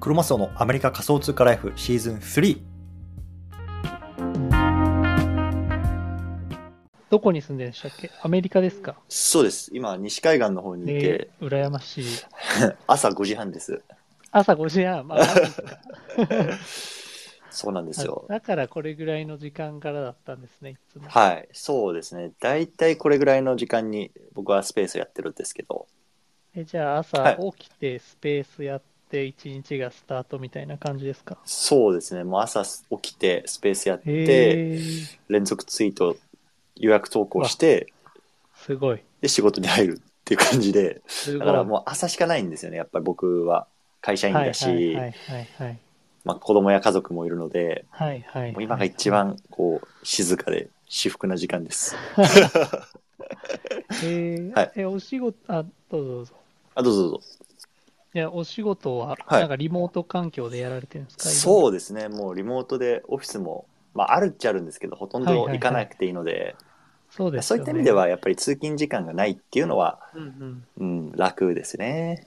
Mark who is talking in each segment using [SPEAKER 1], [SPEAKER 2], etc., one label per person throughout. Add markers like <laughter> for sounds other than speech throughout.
[SPEAKER 1] クロマスオのアメリカ仮想通貨ライフシーズン3。
[SPEAKER 2] どこに住んでるんでしたっけ？アメリカですか？
[SPEAKER 1] そうです。今、西海岸の方にいて、
[SPEAKER 2] えー、羨ましい。<laughs>
[SPEAKER 1] 朝5時半です。
[SPEAKER 2] 朝5時半、まあ、<laughs>
[SPEAKER 1] そうなんですよ。
[SPEAKER 2] だからこれぐらいの時間からだったんですね、いつも。
[SPEAKER 1] はい、そうですね。だいたいこれぐらいの時間に僕はスペースやってるんですけど、
[SPEAKER 2] えじゃあ朝起きてスペースやって一日がスタートみたいな感じですか？
[SPEAKER 1] そうですね。もう朝起きてスペースやって、連続ツイート予約投稿して、
[SPEAKER 2] すごい。
[SPEAKER 1] で、仕事に入るっていう感じで。だからもう朝しかないんですよね。やっぱり僕は会社員だし。まあ子供や家族もいるので、
[SPEAKER 2] はいはい。
[SPEAKER 1] もう今が一番こう静かで至福な時間です。<laughs>
[SPEAKER 2] えー
[SPEAKER 1] はい
[SPEAKER 2] え、お仕事、あ、どうぞどうぞ。
[SPEAKER 1] あ、どうぞどうぞ。
[SPEAKER 2] いや、お仕事は、
[SPEAKER 1] はい
[SPEAKER 2] なんかリモート環境でやられてるんですか？
[SPEAKER 1] そうですね。もうリモートでオフィスも、まああるっちゃあるんですけど、ほとんど行かなくていいので、
[SPEAKER 2] そうです。
[SPEAKER 1] そういった意味ではやっぱり通勤時間がないっていうのは、
[SPEAKER 2] うんうん。
[SPEAKER 1] うん、楽ですね。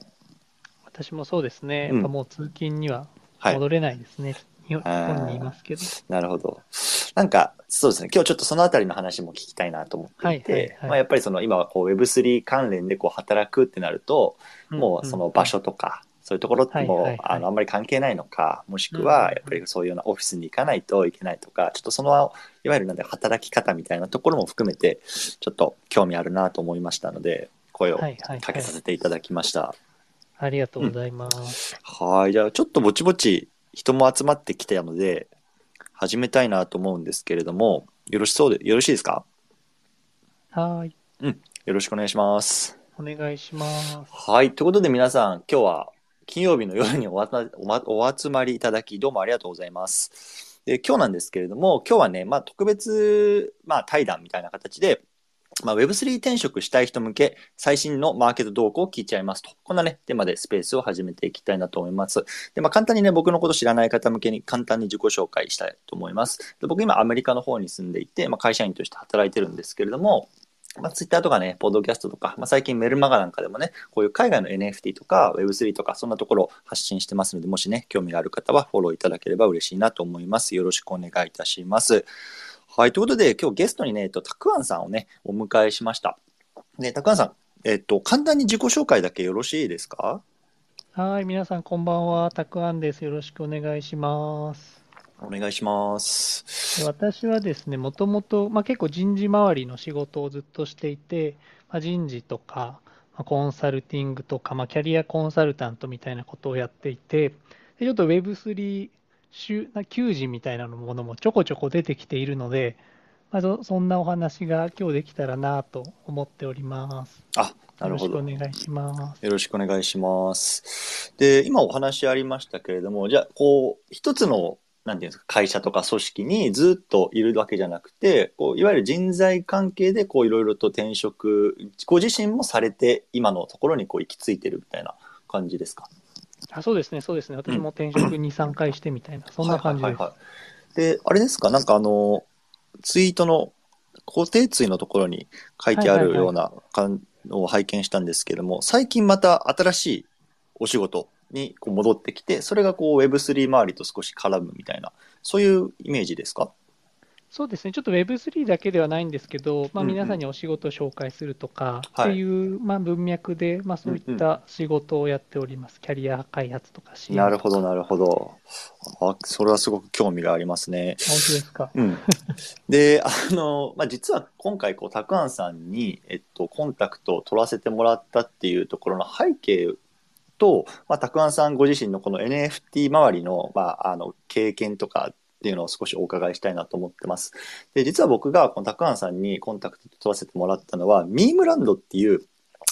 [SPEAKER 2] 私もそうですね。
[SPEAKER 1] うん
[SPEAKER 2] やっぱもう通勤には
[SPEAKER 1] はい。
[SPEAKER 2] 戻れないですね。日本日本にいますけど。
[SPEAKER 1] なるほど。なんか、そうですね。今日ちょっとそのあたりの話も聞きたいなと思っていて、
[SPEAKER 2] はいはいはい
[SPEAKER 1] まあやっぱりその今はこう Web3 関連でこう働くってなると、もうその場所とか、そういうところってもう、
[SPEAKER 2] はいはいはい
[SPEAKER 1] あのあんまり関係ないのか、もしく
[SPEAKER 2] うん
[SPEAKER 1] はやっぱりそういうようなオフィスに行かないといけないとか、ちょっとその、いわゆるなんだ働き方みたいなところも含めて、ちょっと興味あるなと思いましたので、声を
[SPEAKER 2] はいはい
[SPEAKER 1] かけ
[SPEAKER 2] はい。
[SPEAKER 1] させていただきました。
[SPEAKER 2] ありがとうございます。
[SPEAKER 1] はい。じゃあ、ちょっとぼちぼち人も集まってきたので、始めたいなと思うんですけれども、よろしそうで、よろしいですか？
[SPEAKER 2] はーい。
[SPEAKER 1] よろしくお願いします。
[SPEAKER 2] お願いします。
[SPEAKER 1] はい。ということで皆さん、今日は金曜日の夜にお <laughs> お集まりいただき、どうもありがとうございます。で、今日なんですけれども、今日はね、まあ特別、まあ対談みたいな形で、まあ、Web3 転職したい人向け、最新のマーケット動向を聞いちゃいますと。こんなね、テーマでスペースを始めていきたいなと思います。で、まあ、簡単にね、僕のこと知らない方向けに簡単に自己紹介したいと思います。で僕今アメリカの方に住んでいて、まあ、会社員として働いてるんですけれども、まあ、ツイッターとかね、ポッドキャストとか、まあ、最近メルマガなんかでもね、こういう海外の NFT とか Web3 とか、そんなところを発信してますので、もしね、興味がある方はフォローいただければ嬉しいなと思います。よろしくお願いいたします。はい、ということで、今日ゲストにね、えっと、たくあんさんをね、お迎えしました。ね、たくあんさん、えっと、簡単に自己紹介だけよろしいですか？
[SPEAKER 2] はーい。皆さんこんばんは。たくあんです。よろしくお願いします。
[SPEAKER 1] お願いします。
[SPEAKER 2] で私はですね、もともと、まあ、結構人事周りの仕事をずっとしていて、まあ、人事とか、まあ、コンサルティングとか、まあ、キャリアコンサルタントみたいなことをやっていて、でちょっと Web3 週な求人みたいなものもちょこちょこ出てきているので、まあ、そそんなお話が今日できたらなと思っております。
[SPEAKER 1] あ、なるほど
[SPEAKER 2] よろしくお。願いします。
[SPEAKER 1] よろしくお願いします。で、今お話ありましたけれども、じゃあ、こう、一つの、なんていうんですか、会社とか組織にずっといるわけじゃなくて、こう、いわゆる人材関係で、こう、いろいろと転職、ご自身もされて、今のところにこう、行き着いてるみたいな感じですか？
[SPEAKER 2] あそうですね、そうですね。私も転職2、3回してみたいな、そんな感じです。
[SPEAKER 1] はいはいはいはいで、あれですか、なんかあの、ツイートの固定ツイのところに書いてあるような感を拝見したんですけども、最近また新しいお仕事にこう戻ってきて、それがこう Web3 周りと少し絡むみたいな、そういうイメージですか？
[SPEAKER 2] そうですね、ちょっと Web3 だけではないんですけど、まあ、
[SPEAKER 1] うんうん
[SPEAKER 2] 皆さんにお仕事を紹介するとか
[SPEAKER 1] はい
[SPEAKER 2] っていう、まあ、文脈で、まあ、そういった仕事をやっております。キャリア開発とか
[SPEAKER 1] なるほど、なるほど。あ、それはすごく興味がありますね。
[SPEAKER 2] あ本当ですか。
[SPEAKER 1] うん、であの、まあ、実は今回こうたくあんさんに、えっと、コンタクトを取らせてもらったっていうところの背景と、まあ、たくあんさんご自身のこの NFT 周りの,、まあ、あの経験とかっていうのを少しお伺いしたいなと思ってます。で実は僕がこのたくあんさんにコンタクト取らせてもらったのはミームランドっていう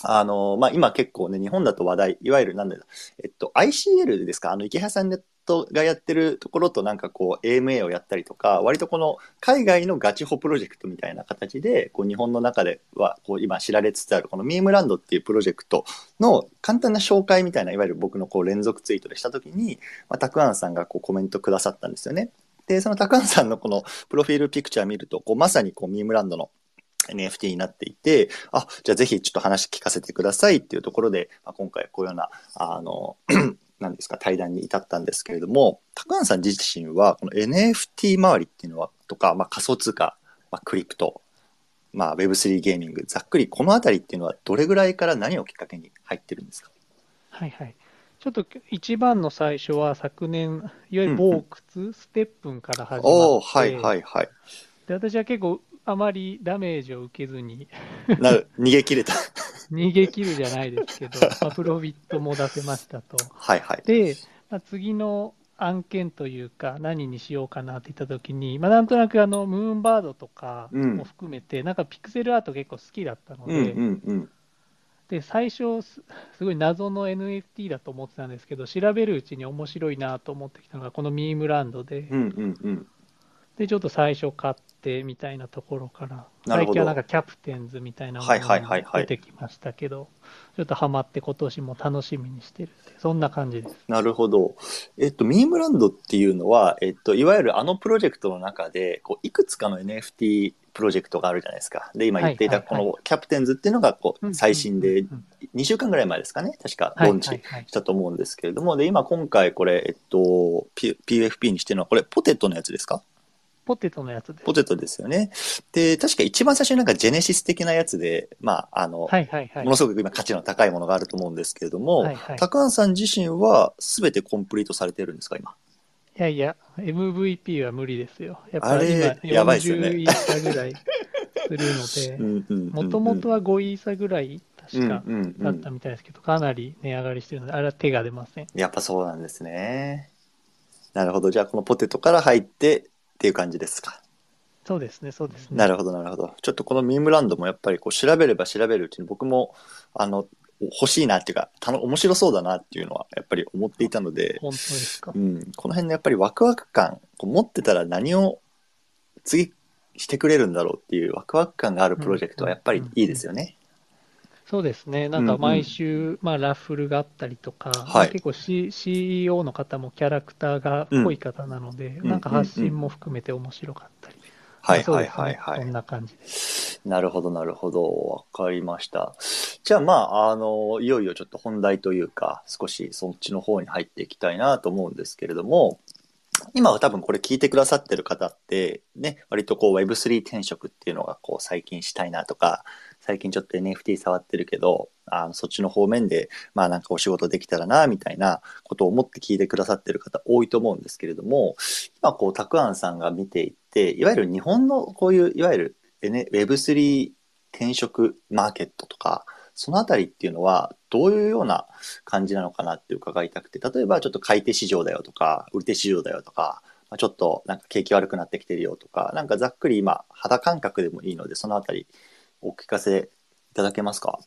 [SPEAKER 1] あの、まあ、今結構ね、日本だと話題、いわゆるなんだえっと、ICL ですか？あの、池原さんネットがやってるところとなんかこう、AMA をやったりとか、割とこの海外のガチホプロジェクトみたいな形で、こう、日本の中では、こう、今知られつつある、このミームランドっていうプロジェクトの簡単な紹介みたいな、いわゆる僕のこう、連続ツイートでしたときに、まあ、たくあんさんがこう、コメントくださったんですよね。で、そのたくあんさんのこの、プロフィールピクチャー見ると、こう、まさにこう、ミームランドの NFT になっていて、あ、じゃあぜひちょっと話聞かせてくださいっていうところで、まあ、今回こういうような、あの、<clears throat> なんですか、対談に至ったんですけれども、高橋さん自身は、この NFT 周りっていうのは、とか、まあ、仮想通貨、まあ、クリプト、まあ、Web3 ゲーミング、ざっくりこのあたりっていうのは、どれぐらいから何をきっかけに入ってるんですか？
[SPEAKER 2] はいはい。ちょっと一番の最初は昨年、いわゆる某靴、ステップンから始まって、
[SPEAKER 1] おはいはいはい。
[SPEAKER 2] で私は結構あまりダメージを受けずに
[SPEAKER 1] なる逃げ切れた。<laughs>
[SPEAKER 2] 逃げ切るじゃないですけど、<laughs> まあ、プロフィットも出せましたと。
[SPEAKER 1] はいはい。
[SPEAKER 2] で、まあ、次の案件というか、何にしようかなって言ったときに、まあ、なんとなくあのムーンバードとかも含めて、なんかピクセルアート結構好きだったので、
[SPEAKER 1] うんうんうん。
[SPEAKER 2] で最初す、すごい謎の NFT だと思ってたんですけど、調べるうちに面白いなと思ってきたのが、このミームランドで、
[SPEAKER 1] うんうんうん。
[SPEAKER 2] でちょっと最初買ってみたいなところから、最近はなんかキャプテンズみたいなの
[SPEAKER 1] はい
[SPEAKER 2] が出てきましたけど、ちょっとハマって、今年も楽しみにしてるそんな感じです。
[SPEAKER 1] なるほど。えっと、ミームランドっていうのは、えっと、いわゆるあのプロジェクトの中で、こう、いくつかの NFT プロジェクトがあるじゃないですか。で、今言っていたこのキャプテンズっていうのが、こう、
[SPEAKER 2] うん
[SPEAKER 1] 最新で
[SPEAKER 2] うんうん
[SPEAKER 1] 2週間ぐらい前ですかね。確か、
[SPEAKER 2] はい
[SPEAKER 1] ローンチしたと思うんですけれども、で、今今回これ、えっと、P、PFP にしてるのは、これ、ポテトのやつですか？
[SPEAKER 2] ポテトのやつです。
[SPEAKER 1] ポテトですよね。で、確か一番最初になんかジェネシス的なやつで、まあ、あの、
[SPEAKER 2] はいはいはい
[SPEAKER 1] も。のすごく今価値の高いものがあると思うんですけれども、
[SPEAKER 2] はいはい
[SPEAKER 1] 高橋さん自身は全てコンプリートされてるんですか、今？
[SPEAKER 2] いやいや、MVP は無理ですよ。やっ
[SPEAKER 1] あ
[SPEAKER 2] ぱ
[SPEAKER 1] れ
[SPEAKER 2] 今、
[SPEAKER 1] やばいですよね
[SPEAKER 2] 40イーサぐらいするので、もともと
[SPEAKER 1] は
[SPEAKER 2] は5イーサぐらい、確か
[SPEAKER 1] うんうんうん
[SPEAKER 2] だったみたいですけど、かなり値上がりしてるので、あれは手が出ません。
[SPEAKER 1] やっぱそうなんですね。なるほど。じゃあ、このポテトから入ってっていう感じですか。
[SPEAKER 2] そうですね、そうですね。
[SPEAKER 1] なるほど、なるほど。ちょっとこのミームランドもやっぱりこう調べれば調べるうちに僕も、あの、欲しいなっていうか、たの面白そうだなっていうのはやっぱり思っていたので、
[SPEAKER 2] 本当ですか？
[SPEAKER 1] う。ん、この辺のやっぱりワクワク感、こう持ってたら何を次してくれるんだろうっていうワクワク感があるプロジェクトはやっぱりいいですよね。
[SPEAKER 2] そうですね、なんか毎週、まあ、ラッフルがあったりとか、
[SPEAKER 1] はい。
[SPEAKER 2] 結構、C、CEO の方もキャラクターが濃い方なので、
[SPEAKER 1] ん
[SPEAKER 2] なんか発信も含めて面白かったり、
[SPEAKER 1] はいはい
[SPEAKER 2] そうですね
[SPEAKER 1] はいはい
[SPEAKER 2] そん。な感じです。
[SPEAKER 1] なるほどなるほど。わかりました。じゃあまあ、あの、いよいよちょっと本題というか、少しそっちの方に入っていきたいなと思うんですけれども、今は多分これ聞いてくださってる方って、ね、割とこう Web3 転職っていうのがこう最近したいなとか、最近ちょっと NFT 触ってるけど、あのそっちの方面で、まあなんかお仕事できたらな、みたいなことを思って聞いてくださってる方多いと思うんですけれども、今こう、たくあんさんが見ていて、いわゆる日本のこういう、いわゆる N- Web3 転職マーケットとか、そのあたりっていうのは、どういうような感じなのかなって伺いたくて、例えばちょっと買い手市場だよとか、売り手市場だよとか、ちょっとなんか景気悪くなってきてるよとか、なんかざっくり今、肌感覚でもいいので、そのあたりお聞かせいただけますか？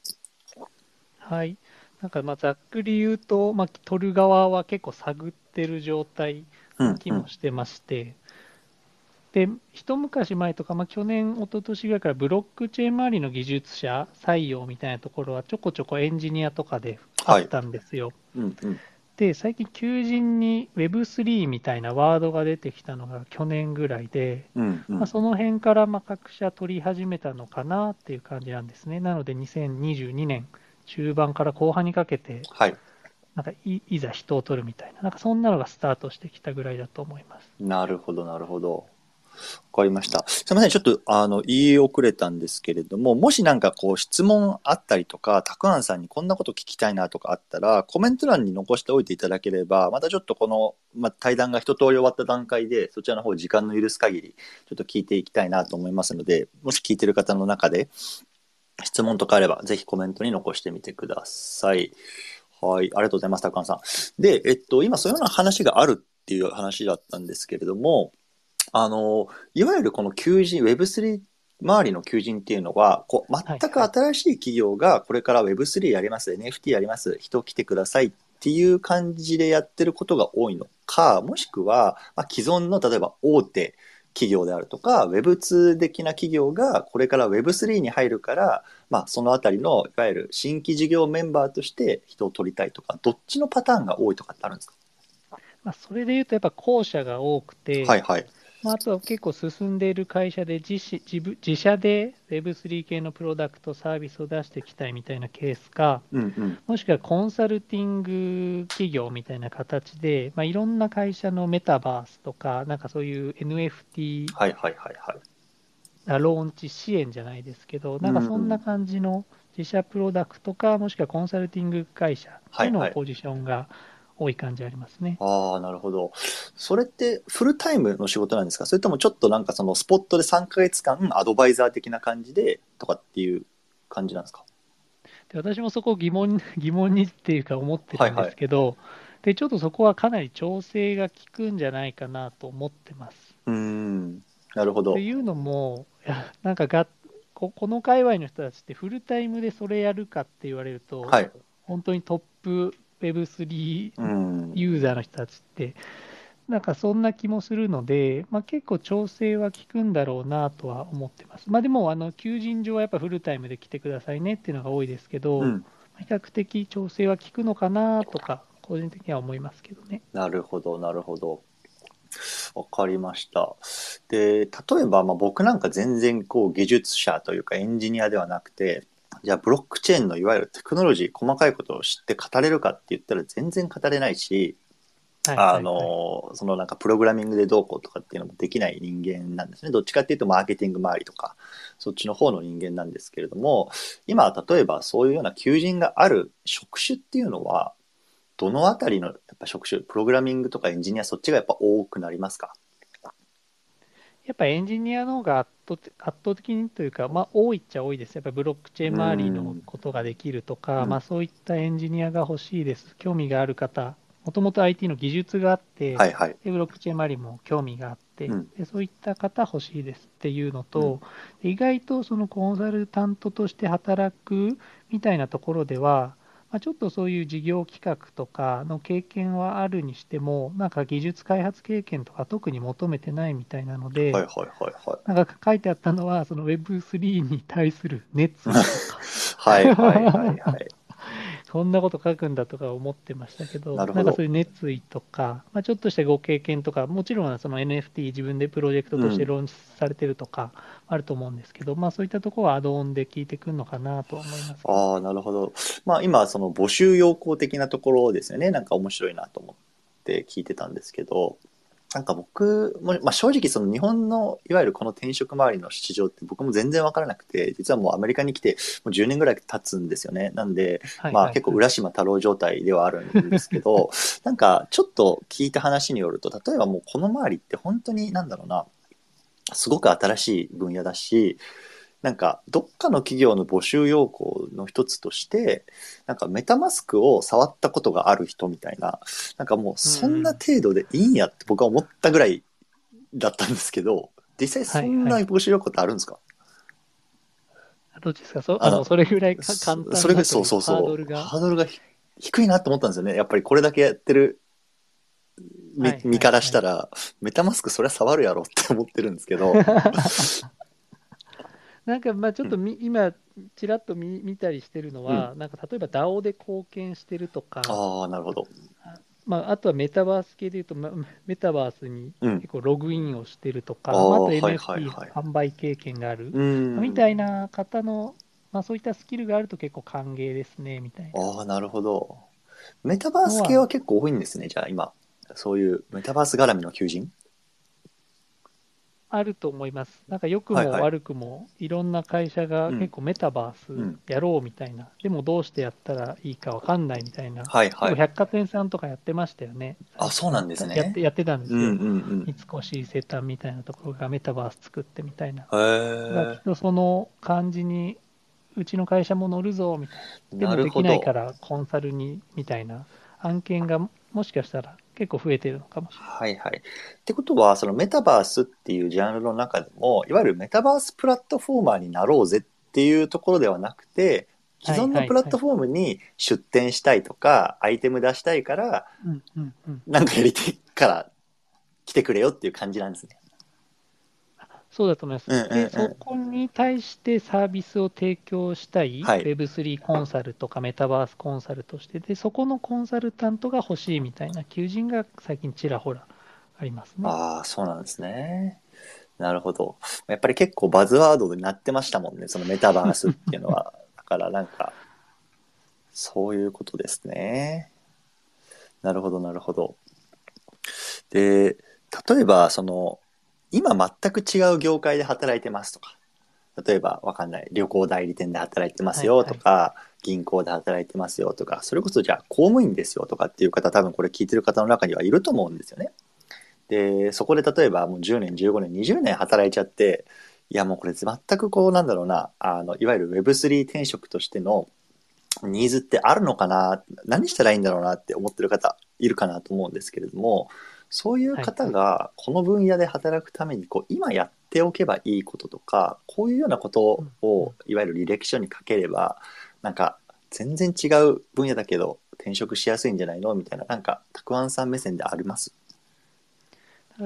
[SPEAKER 2] はい。なんかまあざっくり言うと、まあ、取る側は結構探ってる状態
[SPEAKER 1] うん、
[SPEAKER 2] 気もしてまして、で、一昔前とか、まあ、去年、一昨年ぐらいからブロックチェーン周りの技術者採用みたいなところはちょこちょこエンジニアとかであったんですよ。
[SPEAKER 1] うんうん。
[SPEAKER 2] で、最近求人に Web3 みたいなワードが出てきたのが去年ぐらいで、
[SPEAKER 1] うんうん
[SPEAKER 2] まあ、その辺からまあ各社取り始めたのかなっていう感じなんですね。なので2022年中盤から後半にかけて、
[SPEAKER 1] はい。
[SPEAKER 2] なんかいいざ人を取るみたいな、なんかそんなのがスタートしてきたぐらいだと思います。
[SPEAKER 1] なるほど、なるほど。わかりました。すみません、ちょっと、あの、言い遅れたんですけれども、もしなんかこう、質問あったりとか、たくあんさんにこんなこと聞きたいなとかあったら、コメント欄に残しておいていただければ、またちょっとこの、まあ、対談が一通り終わった段階で、そちらの方、時間の許す限り、ちょっと聞いていきたいなと思いますので、もし聞いてる方の中で、質問とかあれば、ぜひコメントに残してみてください。はい、ありがとうございます、たくあんさん。で、えっと、今そういうような話があるっていう話だったんですけれども、あの、いわゆるこの求人、Web3 周りの求人っていうのは、こう、全く新しい企業がこれから Web3 やります、NFT やります、人来てくださいっていう感じでやってることが多いのか、もしくは、まあ、既存の例えば大手企業であるとか、Web2 的な企業がこれから Web3 に入るから、まあ、そのあたりの、いわゆる新規事業メンバーとして人を取りたいとか、どっちのパターンが多いとかってあるんですか？
[SPEAKER 2] まあ、それで言うと、やっぱ後者が多くて、
[SPEAKER 1] はいはい。
[SPEAKER 2] まあ、あとは結構進んでいる会社で自し自分自社で Web3 系のプロダクト、サービスを出していきたいみたいなケースか、
[SPEAKER 1] うんうん。
[SPEAKER 2] もしくはコンサルティング企業みたいな形で、まあ、いろんな会社のメタバースとか、なんかそういう NFT
[SPEAKER 1] はいはいはいはい。
[SPEAKER 2] あローンチ支援じゃないですけど、なんかそんな感じの自社プロダクトか、もしくはコンサルティング会社でのポジションが多い感じありますね。
[SPEAKER 1] ああ、なるほど。それってフルタイムの仕事なんですか？それともちょっとなんかそのスポットで3ヶ月間アドバイザー的な感じでとかっていう感じなんですか？
[SPEAKER 2] で私もそこ疑問 <laughs> 疑問にっていうか思ってるんですけど、でちょっとそこはかなり調整が効くんじゃないかなと思ってます。
[SPEAKER 1] うーん。なるほど
[SPEAKER 2] って。いうのも、いやなんかがここの界隈の人たちってフルタイムでそれやるかって言われると、
[SPEAKER 1] はい。
[SPEAKER 2] 本当にトップ Web3
[SPEAKER 1] うん。
[SPEAKER 2] ユーザーの人たちって、なんかそんな気もするので、まあ、結構調整は効くんだろうなとは思ってます。まあ、でも、あの求人上はやっぱフルタイムで来てくださいねっていうのが多いですけど、
[SPEAKER 1] うん。
[SPEAKER 2] 比較的調整は効くのかなとか、個人的には思いますけどね。
[SPEAKER 1] なるほど、なるほど。わかりました。で、例えば、まあ、僕なんか全然こう技術者というかエンジニアではなくて、じゃあブロックチェーンのいわゆるテクノロジー、細かいことを知って語れるかって言ったら全然語れないし、あの、そのなんかプログラミングでどうこうとかっていうのもできない人間なんですね。どっちかっていうとマーケティング周りとか、そっちの方の人間なんですけれども、今例えばそういうような求人がある職種っていうのは、どのあたりのやっぱ職種、プログラミングとかエンジニア、そっちがやっぱ多くなりますか？
[SPEAKER 2] やっぱエンジニアの方が圧倒的圧倒的にというか、まあ、多いっちゃ多いです。やっぱりブロックチェーン周りのことができるとか、
[SPEAKER 1] うん
[SPEAKER 2] まあ、そういったエンジニアが欲しいです。興味がある方、もともと IT の技術があって、
[SPEAKER 1] はいはい。
[SPEAKER 2] でブロックチェーン周りも興味があって、
[SPEAKER 1] うん
[SPEAKER 2] でそういった方欲しいですっていうのと、で意外とそのコンサルタントとして働くみたいなところでは、まあ、ちょっとそういう事業企画とかの経験はあるにしても、なんか技術開発経験とか特に求めてないみたいなので、
[SPEAKER 1] はいはいはいはい。
[SPEAKER 2] なんか書いてあったのは、その Web3 に対する熱意とか、
[SPEAKER 1] はいはいはいはい。<laughs>
[SPEAKER 2] そんなこと書くんだとか思ってましたけど、
[SPEAKER 1] なるほど
[SPEAKER 2] んかそういう熱意とか、まあ、ちょっとしたご経験とか、もちろんその NFT 自分でプロジェクトとしてローンチされてるとかあると思うんですけど、まあそういったところはアドオンで聞いてくるのかなとは思います。
[SPEAKER 1] ああ、なるほど。まあ今、その募集要項的なところですよね。なんか面白いなと思って聞いてたんですけど、なんか僕も、まあ、正直その日本のいわゆるこの転職周りの市場って僕も全然わからなくて、実はもうアメリカに来てもう10年ぐらい経つんですよね。なんで、まあ結構浦島太郎状態ではあるんですけど、<laughs> なんかちょっと聞いた話によると、例えばもうこの周りって本当になんだろうな、すごく新しい分野だし、なんかどっかの企業の募集要項の一つとして、なんかメタマスクを触ったことがある人みたいな、なんかもうそんな程度でいいんやって僕は思ったぐらいだったんですけど、実際そんな募集要項ってあるんですか、
[SPEAKER 2] どっちですか？そ
[SPEAKER 1] あの
[SPEAKER 2] それぐらいか簡単な
[SPEAKER 1] それがそうそうそう。
[SPEAKER 2] ハードルが？
[SPEAKER 1] 低いなと思ったんですよね。やっぱりこれだけやってる身,、
[SPEAKER 2] はいはいはい。
[SPEAKER 1] 身からしたらメタマスクそりゃ触るやろって思ってるんですけど。<laughs>
[SPEAKER 2] なんかまあちょっとみ、今、ちらっと見見たりしてるのは、なんか例えば DAO で貢献してるとか、
[SPEAKER 1] ああなるほど。
[SPEAKER 2] まあ、あとはメタバース系でいうと、まメタバースに
[SPEAKER 1] うん。
[SPEAKER 2] 結構ログインをしてるとか、
[SPEAKER 1] あー
[SPEAKER 2] まあ、あと NFT
[SPEAKER 1] はい
[SPEAKER 2] 販売経験がある、
[SPEAKER 1] うん。
[SPEAKER 2] みたいな方の、まあ、そういったスキルがあると結構歓迎ですねみたいな。
[SPEAKER 1] ああなるほど。メタバース系は結構多いんですねじゃあ今そういうメタバース絡みの求人？
[SPEAKER 2] あると思います。なんか良くも
[SPEAKER 1] はいはい
[SPEAKER 2] 悪くも、いろんな会社が
[SPEAKER 1] うん
[SPEAKER 2] 結構メタバースやろうみたいな、でもどうしてやったらいいかわかんないみたいな、
[SPEAKER 1] はいはい
[SPEAKER 2] 百貨店さんとかやってましたよね。
[SPEAKER 1] あそうなんですね
[SPEAKER 2] やってやってたんですよ。
[SPEAKER 1] うんうん
[SPEAKER 2] 三越伊勢丹みたいなところがメタバース作ってみたいな。
[SPEAKER 1] うんへ
[SPEAKER 2] きっとその感じに、うちの会社も乗るぞみたい
[SPEAKER 1] え
[SPEAKER 2] な。でもできないからコンサルにみたいな案件がもしかしたら結構増えてるのかもしれない。
[SPEAKER 1] はいはい。ってことは、そのメタバースっていうジャンルの中でも、いわゆるメタバースプラットフォーマーになろうぜっていうところではなくて、既存のプラットフォームに出店したいとか、アイテム出したいから、
[SPEAKER 2] うんうんうん、
[SPEAKER 1] なんかやりたいから来てくれよっていう感じなんですね。
[SPEAKER 2] そうだと思います。
[SPEAKER 1] うんうんうん
[SPEAKER 2] で、そこに対してサービスを提供したい、
[SPEAKER 1] はい
[SPEAKER 2] Web3 コンサルとかメタバースコンサルとして、で、そこのコンサルタントが欲しいみたいな求人が最近ちらほらありますね。
[SPEAKER 1] ああ、そうなんですね。なるほど。やっぱり結構バズワードになってましたもんね、そのメタバースっていうのは。<laughs> だからなんか、そういうことですね。なるほど、なるほど。で、例えば、その、今全く違う業界で働いてますとか、例えば、わかんない、旅行代理店で働いてますよとか、銀行で働いてますよとか、それこそじゃあ公務員ですよとかっていう方、多分これ聞いてる方の中にはいると思うんですよね。で、そこで例えばもう10年、15年、20年働いちゃって、いやもうこれ全くこうなんだろうな、あの、いわゆる Web3 転職としてのニーズってあるのかな、何したらいいんだろうなって思ってる方いるかなと思うんですけれども、そういう方がこの分野で働くためにこう今やっておけばいいこととか、こういうようなことをいわゆる履歴書に書ければ、なんか全然違う分野だけど転職しやすいんじゃないのみたいな、なんかたくあんさん目線であります？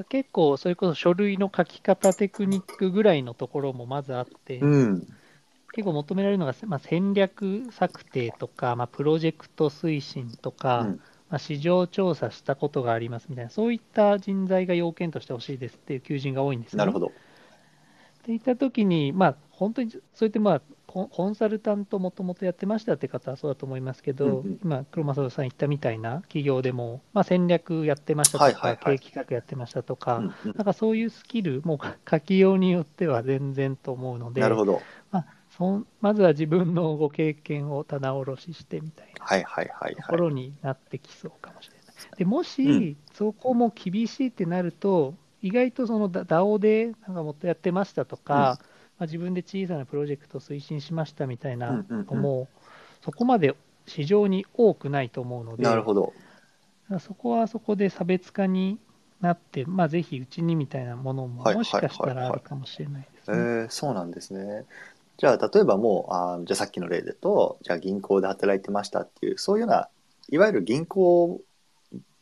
[SPEAKER 2] 結構、それこそ書類の書き方テクニックぐらいのところもまずあって、
[SPEAKER 1] うん。
[SPEAKER 2] 結構求められるのが、まあ、戦略策定とか、まあ、プロジェクト推進とか、
[SPEAKER 1] うん
[SPEAKER 2] まあ、市場調査したことがありますみたいな、そういった人材が要件としてほしいですっていう求人が多いんですね。
[SPEAKER 1] なるほど。
[SPEAKER 2] っていったときに、まあ、本当にそうやって、まあ、コンサルタントもともとやってましたって方はそうだと思いますけど、
[SPEAKER 1] うんうん
[SPEAKER 2] 今、黒正さん言ったみたいな企業でも、まあ、戦略やってましたとか、
[SPEAKER 1] はいはいはい
[SPEAKER 2] 経営企画やってましたとか、
[SPEAKER 1] うんうん
[SPEAKER 2] なんかそういうスキル、もう書きようによっては全然と思うので、
[SPEAKER 1] なるほど。
[SPEAKER 2] まあ、そんまずは自分のご経験を棚卸ししてみたいな。ところになってきそうかもしれない。でもし、
[SPEAKER 1] うん
[SPEAKER 2] そこも厳しいってなると、意外とその DAO でなんかもっとやってましたとか、まあ、自分で小さなプロジェクトを推進しましたみたいな
[SPEAKER 1] うんうんうん
[SPEAKER 2] のも、そこまで市場に多くないと思うので、
[SPEAKER 1] なるほど。
[SPEAKER 2] そこはそこで差別化になって、まあ、ぜひうちにみたいなものも
[SPEAKER 1] はい
[SPEAKER 2] もしかしたらあるかもしれないです
[SPEAKER 1] え
[SPEAKER 2] ね。
[SPEAKER 1] ー、そうなんですね。じゃあ例えばもうあーじゃあさっきの例でとじゃあ銀行で働いてましたっていうそういうようないわゆる銀行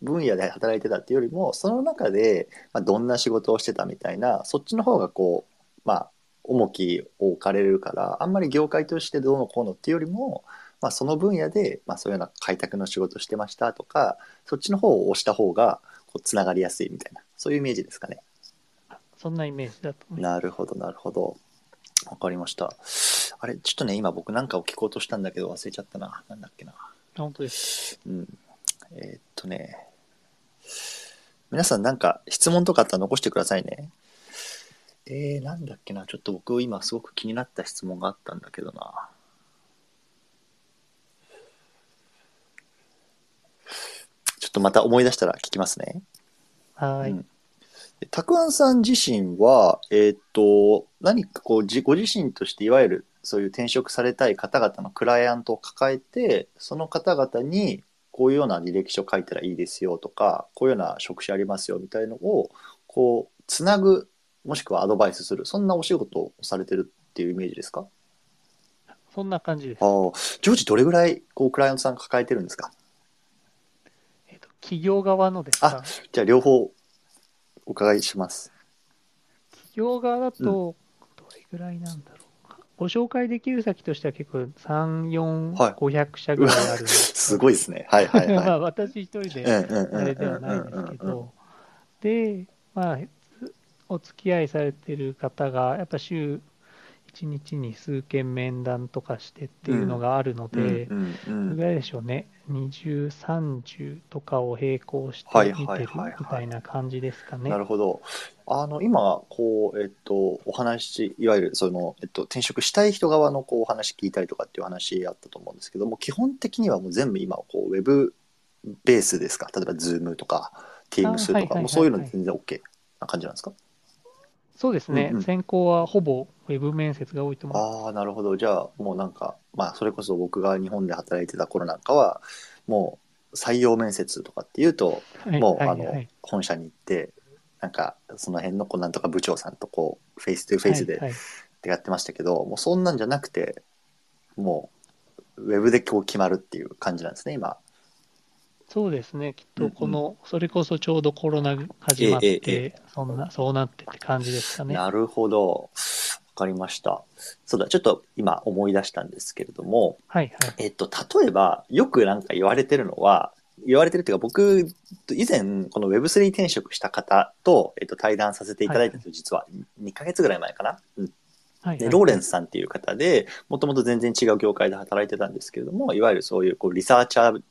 [SPEAKER 1] 分野で働いてたっていうよりもその中で、まあ、どんな仕事をしてたみたいなそっちの方がこうまあ重きを置かれるからあんまり業界としてどうのこうのっていうよりも、まあ、その分野で、まあ、そういうような開拓の仕事してましたとかそっちの方を押した方がこうつながりやすいみたいなそういうイメージですかね。
[SPEAKER 2] そんなイメージだと思います。
[SPEAKER 1] なるほど、なるほど。わかりました。あれ、ちょっとね、今僕なんかを聞こうとしたんだけど忘れちゃったな。なんだっけな。
[SPEAKER 2] 本当です。
[SPEAKER 1] うん。えーっとね。皆さんなんか質問とかあったら残してくださいね。えー、なんだっけな。ちょっと僕今すごく気になった質問があったんだけどな。ちょっとまた思い出したら聞きますね。
[SPEAKER 2] はーい。
[SPEAKER 1] うんたくあんさん自身は、えーっと、何かこう、じご自身としていわゆるそういう転職されたい方々のクライアントを抱えて、その方々にこういうような履歴書書いたらいいですよとか、こういうような職種ありますよみたいのを、こう、つなぐ、もしくはアドバイスする、そんなお仕事をされてるっていうイメージですか？
[SPEAKER 2] そんな感じです。
[SPEAKER 1] あ。あ、常時どれぐらい、こう、クライアントさん抱えてるんですか？
[SPEAKER 2] えっと企業側のですか？
[SPEAKER 1] じゃあ両方お伺いします。
[SPEAKER 2] 企業側だと、どれぐらいなんだろうか。ご紹介できる先としては結構3、4、
[SPEAKER 1] はい
[SPEAKER 2] 500社ぐらいあるす <laughs>
[SPEAKER 1] すごいですね。はいはいはい。<laughs>
[SPEAKER 2] まあ私一人で
[SPEAKER 1] うんうんうんうんうんうん
[SPEAKER 2] あれではないんですけど、で、まあ、お付き合いされてる方が、やっぱ週1日に数件面談とかしてっていうのがあるので、
[SPEAKER 1] うんうんうん
[SPEAKER 2] どれぐらいでしょうね、20、30とかを並行して
[SPEAKER 1] はい
[SPEAKER 2] 見てるみたいな感じですかね。
[SPEAKER 1] なるほど。あの、今、こう、えっと、お話、いわゆる、その、えっと、転職したい人側の、こう、お話聞いたりとかっていう話あったと思うんですけども、基本的にはもう全部今、こう、ウェブベースですか？例えば、ズームとか、Teams とか、もうそういうので全然 OK な感じなんですか？
[SPEAKER 2] そうですね、
[SPEAKER 1] うんうん
[SPEAKER 2] 先行はほぼウェブ面接が多いと思います。
[SPEAKER 1] ああ、なるほど。じゃあ、もうなんか、まあ、それこそ僕が日本で働いてた頃なんかは、もう、採用面接とかっていうと、
[SPEAKER 2] はい
[SPEAKER 1] もう、
[SPEAKER 2] はい
[SPEAKER 1] あの、
[SPEAKER 2] はい
[SPEAKER 1] 本社に行って、なんか、その辺の、こう、なんとか部長さんと、こう、フェイス2フェイスで、
[SPEAKER 2] はいはい
[SPEAKER 1] ってやってましたけど、もうそんなんじゃなくて、もう、ウェブでこう決まるっていう感じなんですね、今。
[SPEAKER 2] そうですね、きっとこの、それこそちょうどコロナが始まっ
[SPEAKER 1] ええええ
[SPEAKER 2] て、そんな、そうなってって感じですかね。
[SPEAKER 1] なるほど。わかりました。そうだ、ちょっと今思い出したんですけれども、
[SPEAKER 2] はいはい。
[SPEAKER 1] えっと、例えば、よくなんか言われてるのは、言われてるっていうか、僕、以前、この Web3 転職した方と、えっと、対談させていただいたんですよ、実は。2ヶ月ぐらい前かな。うん
[SPEAKER 2] はい
[SPEAKER 1] でローレンスさんっていう方で、もともと全然違う業界で働いてたんですけれども、いわゆるそういうこうリサーチャー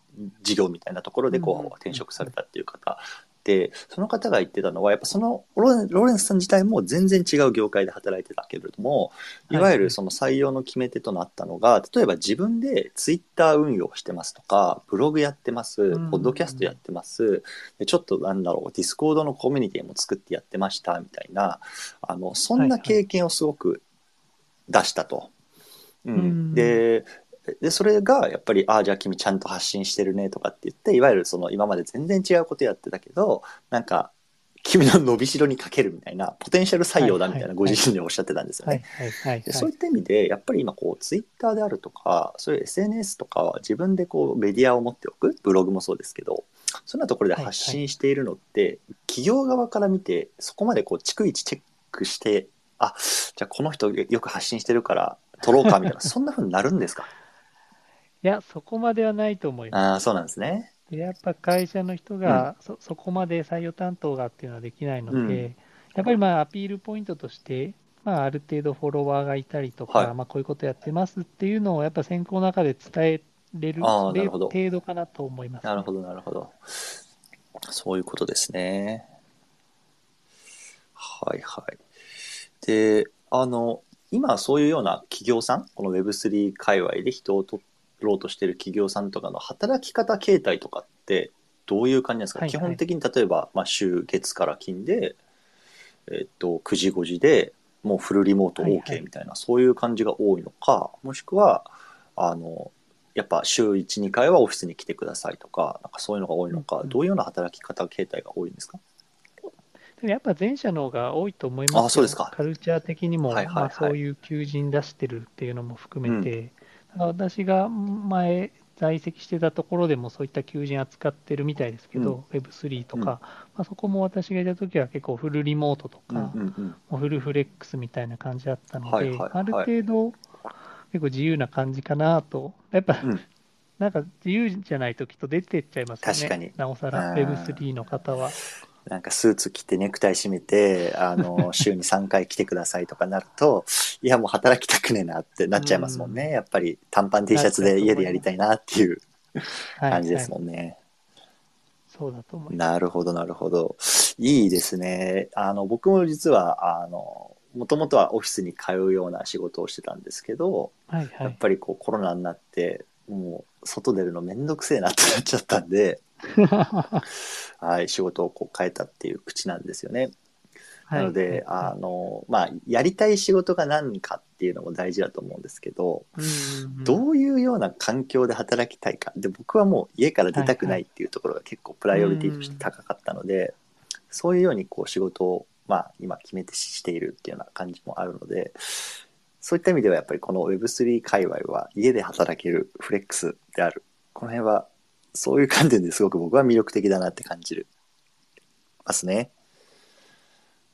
[SPEAKER 1] 事業みたいなところでこ
[SPEAKER 2] う
[SPEAKER 1] 転職されたっていう方。で、その方が言ってたのは、やっぱそのローレンスさん自体も全然違う業界で働いてたけれども、い。わゆるその採用の決め手となったのが、例えば自分でツイッター運用してますとか、ブログやってます、
[SPEAKER 2] うん
[SPEAKER 1] ポッドキャストやってます、でちょっとなんだろう、 Discord のコミュニティも作ってやってましたみたいな、あのそんな経験をすごく出したと。うん
[SPEAKER 2] うん。
[SPEAKER 1] ででそれがやっぱり「ああじゃあ君ちゃんと発信してるね」とかって言っていわゆるその今まで全然違うことやってたけどなんか君の伸びしろにかけるみたいなポテンシャル採用だみたい
[SPEAKER 2] はいはい。
[SPEAKER 1] なご自身でおっしゃってたんですよね。そういった意味でやっぱり今こうツイッターであるとかそういう SNS とかは自分でこうメディアを持っておくブログもそうですけどそんなところで発信しているのって、企業側から見てそこまでこう逐一チェックしてあじゃあこの人よく発信してるから取ろうかみたいな <laughs> そんな風になるんですか？
[SPEAKER 2] いや、そこまではないと思います。
[SPEAKER 1] ああそうなんですね。
[SPEAKER 2] でやっぱ会社の人が、そそこまで採用担当がっていうのはできないので、
[SPEAKER 1] うん
[SPEAKER 2] やっぱりまあアピールポイントとして、まあ、ある程度フォロワーがいたりとか、
[SPEAKER 1] はい
[SPEAKER 2] まあ、こういうことやってますっていうのをやっぱ選考の中で伝えれる
[SPEAKER 1] あーなるほど
[SPEAKER 2] 程度かなと思います、
[SPEAKER 1] なるほどなるほど。そういうことですね。はいはい。で、あの、今そういうような企業さん、この Web3 界隈で人を取ろうとしている企業さんとかの働き方形態とかってどういう感じなんですか、
[SPEAKER 2] はいはい。
[SPEAKER 1] 基本的に例えば、まあ、週月から金で、えっと、9時5時でもうフルリモート
[SPEAKER 2] はいは
[SPEAKER 1] OK
[SPEAKER 2] い
[SPEAKER 1] みたいな、そういう感じが多いのか、もしくは、あの、やっぱ週1、2回はオフィスに来てくださいとか、なんかそういうのが多いのか、
[SPEAKER 2] うん
[SPEAKER 1] どういうような働き方形態が多いんですか？
[SPEAKER 2] でもやっぱ前者の方が多いと思いますよ。
[SPEAKER 1] あそうですか。
[SPEAKER 2] カルチャー的にも、
[SPEAKER 1] はいはいはい。
[SPEAKER 2] まあ、そういう求人出してるっていうのも含めて、だから私が前在籍してたところでもそういった求人扱ってるみたいですけど、Web3 とか、
[SPEAKER 1] うん。
[SPEAKER 2] まあ、そこも私がいた時は結構フルリモートとか、
[SPEAKER 1] うん。うんうん
[SPEAKER 2] フルフレックスみたいな感じだったので、
[SPEAKER 1] はいはいはい。
[SPEAKER 2] ある程度結構自由な感じかなと、やっぱ、
[SPEAKER 1] うん。
[SPEAKER 2] なんか自由じゃないときっと出てっちゃいますよね。なおさら
[SPEAKER 1] うん
[SPEAKER 2] Web3 の方は。
[SPEAKER 1] なんかスーツ着てネクタイ締めて、あの、<laughs> 週に3回来てくださいとかなると、いやもう働きたくねえなってなっちゃいますもんね。やっぱり短パン T シャツで家でやりたいなっていう
[SPEAKER 2] はい
[SPEAKER 1] 感じです
[SPEAKER 2] はい
[SPEAKER 1] もんね。
[SPEAKER 2] そうだと思います。
[SPEAKER 1] なるほど、なるほど。いいですね。あの、僕も実は、あの、もともとはオフィスに通うような仕事をしてたんですけど、
[SPEAKER 2] はいはい。
[SPEAKER 1] やっぱりこうコロナになって、もう外出るのめんどくせえなってなっちゃったんで、<laughs> はい、仕事をこう変えたっていう口なんですよね。なので、
[SPEAKER 2] はい
[SPEAKER 1] あの、まあ、やりたい仕事が何かっていうのも大事だと思うんですけど、
[SPEAKER 2] うんうんうん
[SPEAKER 1] どういうような環境で働きたいか。で、僕はもう家から出たくないっていうところが結構プライオリティとして高かったので、そういうようにこう仕事を、まあ、今決めてしているっていうような感じもあるので、そういった意味ではやっぱりこの Web3 界隈は家で働けるフレックスである。この辺はそういう観点ですごく僕は魅力的だなって感じるますね。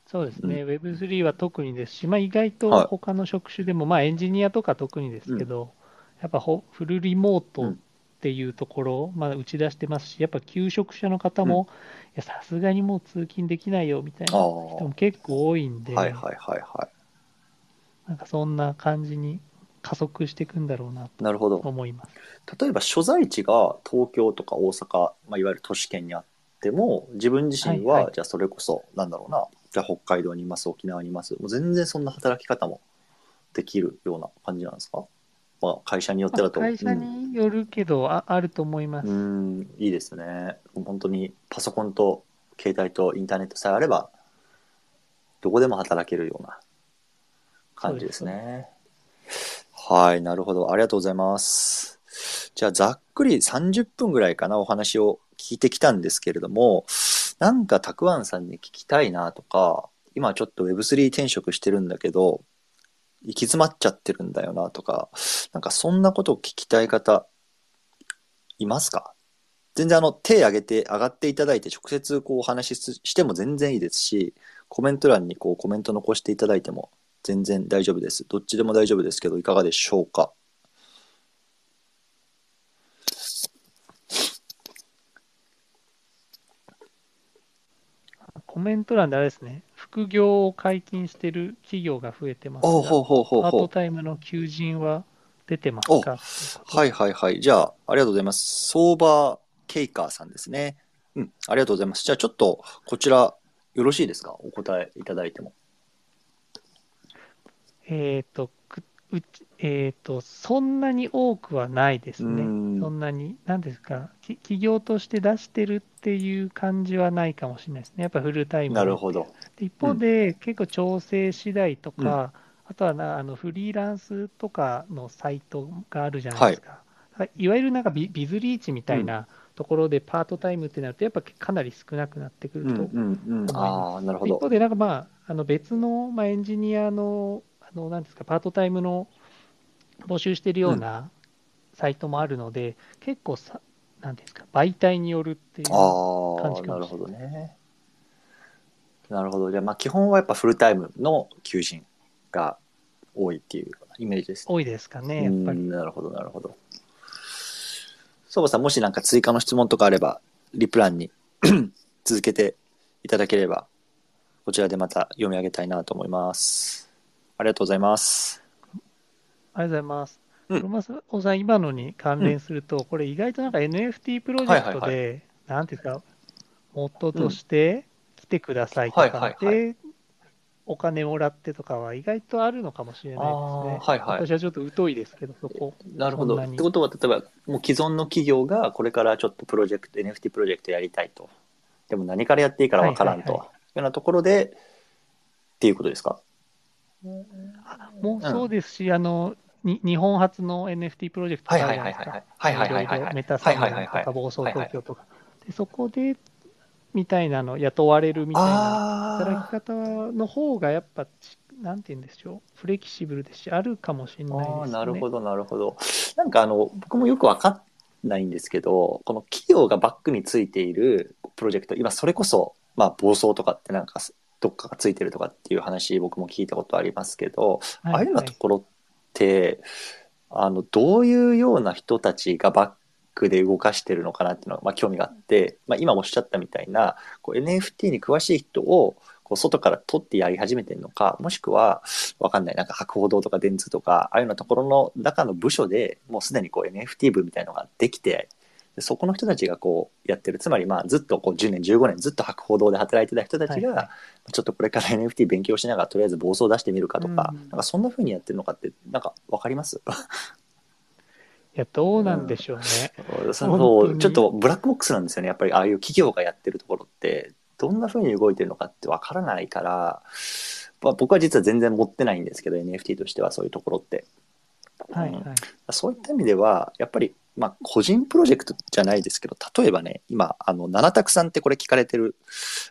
[SPEAKER 2] そうですね、Web3 は特にです。し、まあ、意外
[SPEAKER 1] はい
[SPEAKER 2] と他の職種でも、まあ、エンジニアとか特にですけど、やっぱほフルリモートっていうところを、まあ、打ち出してますし、やっぱ求職者の方も、いやさすがにもう通勤できないよみたいな
[SPEAKER 1] あ
[SPEAKER 2] 人
[SPEAKER 1] ー
[SPEAKER 2] も結構多いんで、
[SPEAKER 1] はいはいはいは
[SPEAKER 2] なんかそんな感じに加速していくんだろうな。
[SPEAKER 1] なるほど。
[SPEAKER 2] 思います。
[SPEAKER 1] 例えば所在地が東京とか大阪、まあ、いわゆる都市圏にあっても自分自身は、
[SPEAKER 2] はいはい
[SPEAKER 1] じゃあそれこそなんだろうなじゃあ北海道にいます沖縄にいますもう全然そんな働き方もできるような感じなんですか、まあ、会社によってだと、
[SPEAKER 2] まあ会社によるけど、ああると思います。
[SPEAKER 1] うん、うんいいですねもう本当にパソコンと携帯とインターネットさえあればどこでも働けるような感じですねはいなるほど。ありがとうございます。じゃあざっくり30分ぐらいかなお話を聞いてきたんですけれどもなんかたくあんさんに聞きたいなとか今ちょっと Web3 転職してるんだけど行き詰まっちゃってるんだよなとかなんかそんなことを聞きたい方いますか？全然あの手挙げて上がっていただいて直接こうお話ししても全然いいですしコメント欄にこうコメント残していただいても全然大丈夫です。どっちでも大丈夫ですけど、いかがでしょうか？
[SPEAKER 2] コメント欄であれですね、副業を解禁してる企業が増えてますが、パートタイムの求人は出てますか？
[SPEAKER 1] はいはいはい。じゃあ、ありがとうございます。相場ケイカーさんですね。うん、ありがとうございます。じゃあ、ちょっとこちら、よろしいですか？お答えいただいても。
[SPEAKER 2] えっ、と、くうちえっ、と、そんなに多くはないですね。
[SPEAKER 1] うん
[SPEAKER 2] そんなに、なんですか、き企業として出してるっていう感じはないかもしれないですね。やっぱフルタイムで
[SPEAKER 1] なるほど。
[SPEAKER 2] で一方で、結構調整次第とか、あとはなあのフリーランスとかのサイトがあるじゃないですか。い、わゆるなんかビビズリーチみたいなところでパートタイムってなると、やっぱかなり少なくなってく
[SPEAKER 1] うん
[SPEAKER 2] ると。
[SPEAKER 1] うんうん。ああ、なるほど。
[SPEAKER 2] 一方で、なんかまあ、あの別の、まあ、エンジニアの、あのなんですか、パートタイムの募集してるようなサイトもあるので、結構さ、なんですか、媒体によるっていう感じか
[SPEAKER 1] なるほ
[SPEAKER 2] もしれない
[SPEAKER 1] どね。なるほど。じゃあ、まあ、基本はやっぱフルタイムの求人が多いっていうイメージですね。
[SPEAKER 2] 多いですかね、やっぱり。
[SPEAKER 1] うんなるほど、なるほど。相場さん、もしなんか追加の質問とかあれば、リプランに <clears throat> 続けていただければ、こちらでまた読み上げたいなと思います。ありがとうございます。
[SPEAKER 2] ありがとうございます。さん、今のに関連すると、これ意外となんか NFT プロジェクト
[SPEAKER 1] はい
[SPEAKER 2] で、なんていうんですか、モットーとして来てくださいとかで、お金もらってとかは意外とあるのかもしれないですね。
[SPEAKER 1] はいはい
[SPEAKER 2] 私はちょっと疎いですけど、そこ。
[SPEAKER 1] なるほど。ってことは、例えば、もう既存の企業がこれからちょっとプロジェクト、NFT プロジェクトやりたいと。でも何からやっていいからわからんと。
[SPEAKER 2] い
[SPEAKER 1] うようなところで、っていうことですか？
[SPEAKER 2] もうそうですし、あの、に日本初の NFT プロジェクトがあるじゃないですか。
[SPEAKER 1] はいはいはいはいはいはいはい
[SPEAKER 2] ろろメタサム
[SPEAKER 1] はいはいはいはい
[SPEAKER 2] とか暴走東京とか。でそこで、みたいなの、雇われるみたいな働き
[SPEAKER 1] あ
[SPEAKER 2] 方の方がやっぱち、なんて言うんでしょう、フレキシブルですし、あるかもしれ
[SPEAKER 1] ー
[SPEAKER 2] ないですね。
[SPEAKER 1] なるほどなるほど。なんかあの、僕もよくわかんないんですけど、この企業がバックについているプロジェクト、今それこそ、まあ暴走とかってなんか、どっかがついてるとかっていう話僕も聞いたことありますけど、
[SPEAKER 2] はい
[SPEAKER 1] ああいうようなところって、あの、どういうような人たちがバックで動かしてるのかなっていうのが、まあ、興味があって、まあ、今おっしゃったみたいな、こう NFT に詳しい人を、こう外から取ってやり始めてるのか、もしくは、わかんない、なんか博報堂とか電通とか、ああいうようなところの中の部署でもうすでにこう NFT 部みたいなのができて、でそこの人たちがこうやってる、つまりまあずっとこう10年、15年ずっと博報堂で働いてた人たちが、
[SPEAKER 2] はいは
[SPEAKER 1] ちょっとこれから NFT 勉強しながらとりあえず暴走出してみるかとか、
[SPEAKER 2] うん
[SPEAKER 1] なんかそんな風にやってるのかって、なんかわかります？<laughs>
[SPEAKER 2] いや、どうなんでしょうね。
[SPEAKER 1] そ
[SPEAKER 2] 本当に
[SPEAKER 1] うちょっとブラックボックスなんですよね。やっぱりああいう企業がやってるところって、どんな風に動いてるのかってわからないから、まあ、僕は実は全然持ってないんですけど、NFT としてはそういうところって。
[SPEAKER 2] はいはい。
[SPEAKER 1] そういった意味では、やっぱり、まあ、個人プロジェクトじゃないですけど、例えばね、今、あの、七択さんってこれ聞かれてる、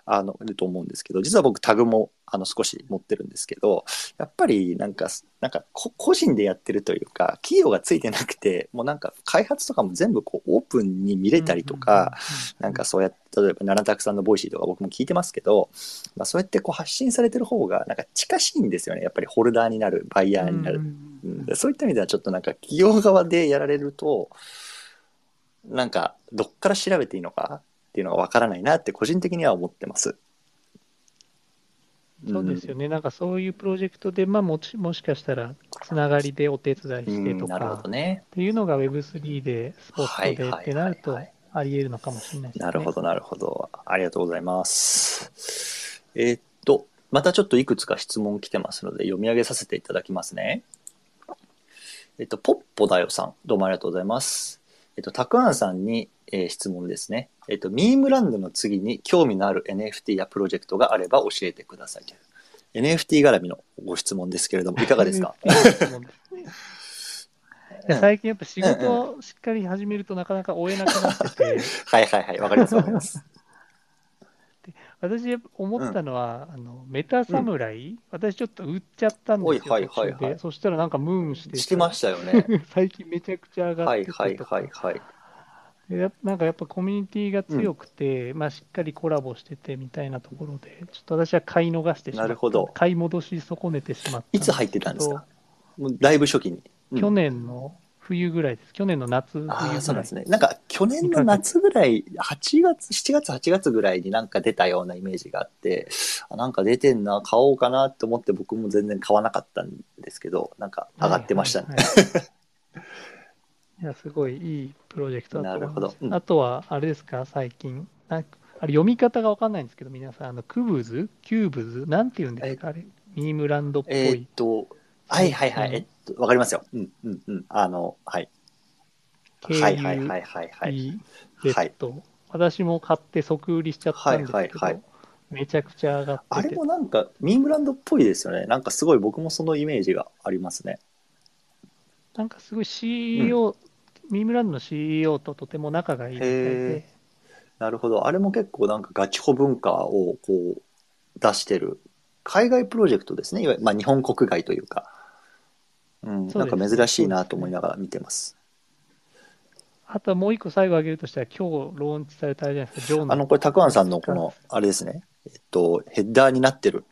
[SPEAKER 1] あの、いると思うんですけど、実は僕タグも、あの、少し持ってるんですけど、やっぱり、なんか、なんか、こ個人でやってるというか、企業がついてなくて、もうなんか、開発とかも全部こう、オープンに見れたりとか、なんかそうやって、例えば七択さんの Voicy とか僕も聞いてますけど、まあ、そうやってこう発信されてる方が、なんか近しいんですよね。やっぱりホルダーになる、バイヤーになる。
[SPEAKER 2] うん
[SPEAKER 1] うんでそういった意味ではちょっとなんか企業側でやられるとなんかどっから調べていいのかっていうのがわからないなって個人的には思ってます。
[SPEAKER 2] そうですよね、なんかそういうプロジェクトで、まあ、もちもしかしたらつながりでお手伝い
[SPEAKER 1] うん
[SPEAKER 2] してと
[SPEAKER 1] なるほ
[SPEAKER 2] か
[SPEAKER 1] どね。
[SPEAKER 2] っていうのが Web3 でスポットでってなるとあり得るのかもしれないですね。
[SPEAKER 1] なるほどなるほど。ありがとうございます。えーっとまたちょっといくつか質問来てますので読み上げさせていただきますね。えっと、ポッポだよさん、どうもありがとうございます。えっと、たくあんさんに、えー質問ですね。えっと、ミームランドの次に興味のある NFT やプロジェクトがあれば教えてくださいという。NFT 絡みのご質問ですけれども、いかがですか？
[SPEAKER 2] いや <laughs> 最近やっぱ仕事をしっかり始めるとなかなか追えなくなってて、
[SPEAKER 1] はいはいはい、わかりますわかります。
[SPEAKER 2] 私思ったのは、あのメタ侍、私ちょっと売っちゃったんですよ、
[SPEAKER 1] はいはいはいはい。
[SPEAKER 2] そしたらなんかムーンしてて。
[SPEAKER 1] してましたよね。<laughs>
[SPEAKER 2] 最近めちゃくちゃ上が
[SPEAKER 1] はい
[SPEAKER 2] ってて
[SPEAKER 1] はいはいはい。
[SPEAKER 2] でやなんかやっぱコミュニティが強くて、まあ、しっかりコラボしててみたいなところで、ちょっと私は買い逃してしまった。
[SPEAKER 1] なるほど
[SPEAKER 2] 買い戻し損ねてしまった。
[SPEAKER 1] いつ入ってたんですか？だいぶ初期に。うん
[SPEAKER 2] 去年の冬ぐらいです。去年の夏、冬ぐらい。
[SPEAKER 1] ああ、そうなんですね。なんか、去年の夏ぐらい、8月、7月、8月ぐらいになんか出たようなイメージがあって、あなんか出てんな、買おうかなって思って僕も全然買わなかったんですけど、なんか上がってましたね。
[SPEAKER 2] はいはいはいいや、すごいいいプロジェクトだと思います。
[SPEAKER 1] なるほどうん
[SPEAKER 2] あとは、あれですか、最近。なんかあれ読み方がわかんないんですけど、皆さん、あの、クブズキューブズなんて言うんですかあれ？ミームランドっぽ
[SPEAKER 1] えーっ
[SPEAKER 2] い。
[SPEAKER 1] と、はいはいはい、
[SPEAKER 2] うん
[SPEAKER 1] えっと、わかりますよ。うんうんうん。あの、はい。はいはいはいはいはい。
[SPEAKER 2] KUZ。私も買って即売りしちゃったんですけど、
[SPEAKER 1] はいはいはい
[SPEAKER 2] めちゃくちゃ上がってて。
[SPEAKER 1] もなんか、ミームランドっぽいですよね。なんかすごい僕もそのイメージがありますね。
[SPEAKER 2] なんかすごい CEO、ミームランドの CEO ととても仲がいいみたい
[SPEAKER 1] へ
[SPEAKER 2] で、
[SPEAKER 1] なるほど。あれも結構なんかガチホ文化をこう出してる海外プロジェクトですね。いわゆるまあ日本国外というか。うん、なんか珍しいなと思いながら見てます。
[SPEAKER 2] あとはもう一個最後挙げるとしたら、今日ローンチされたあれじゃないですか、ジョーの。
[SPEAKER 1] あの、これ、たくあんさんのこの、あれですね。えっと、ヘッダーになってる。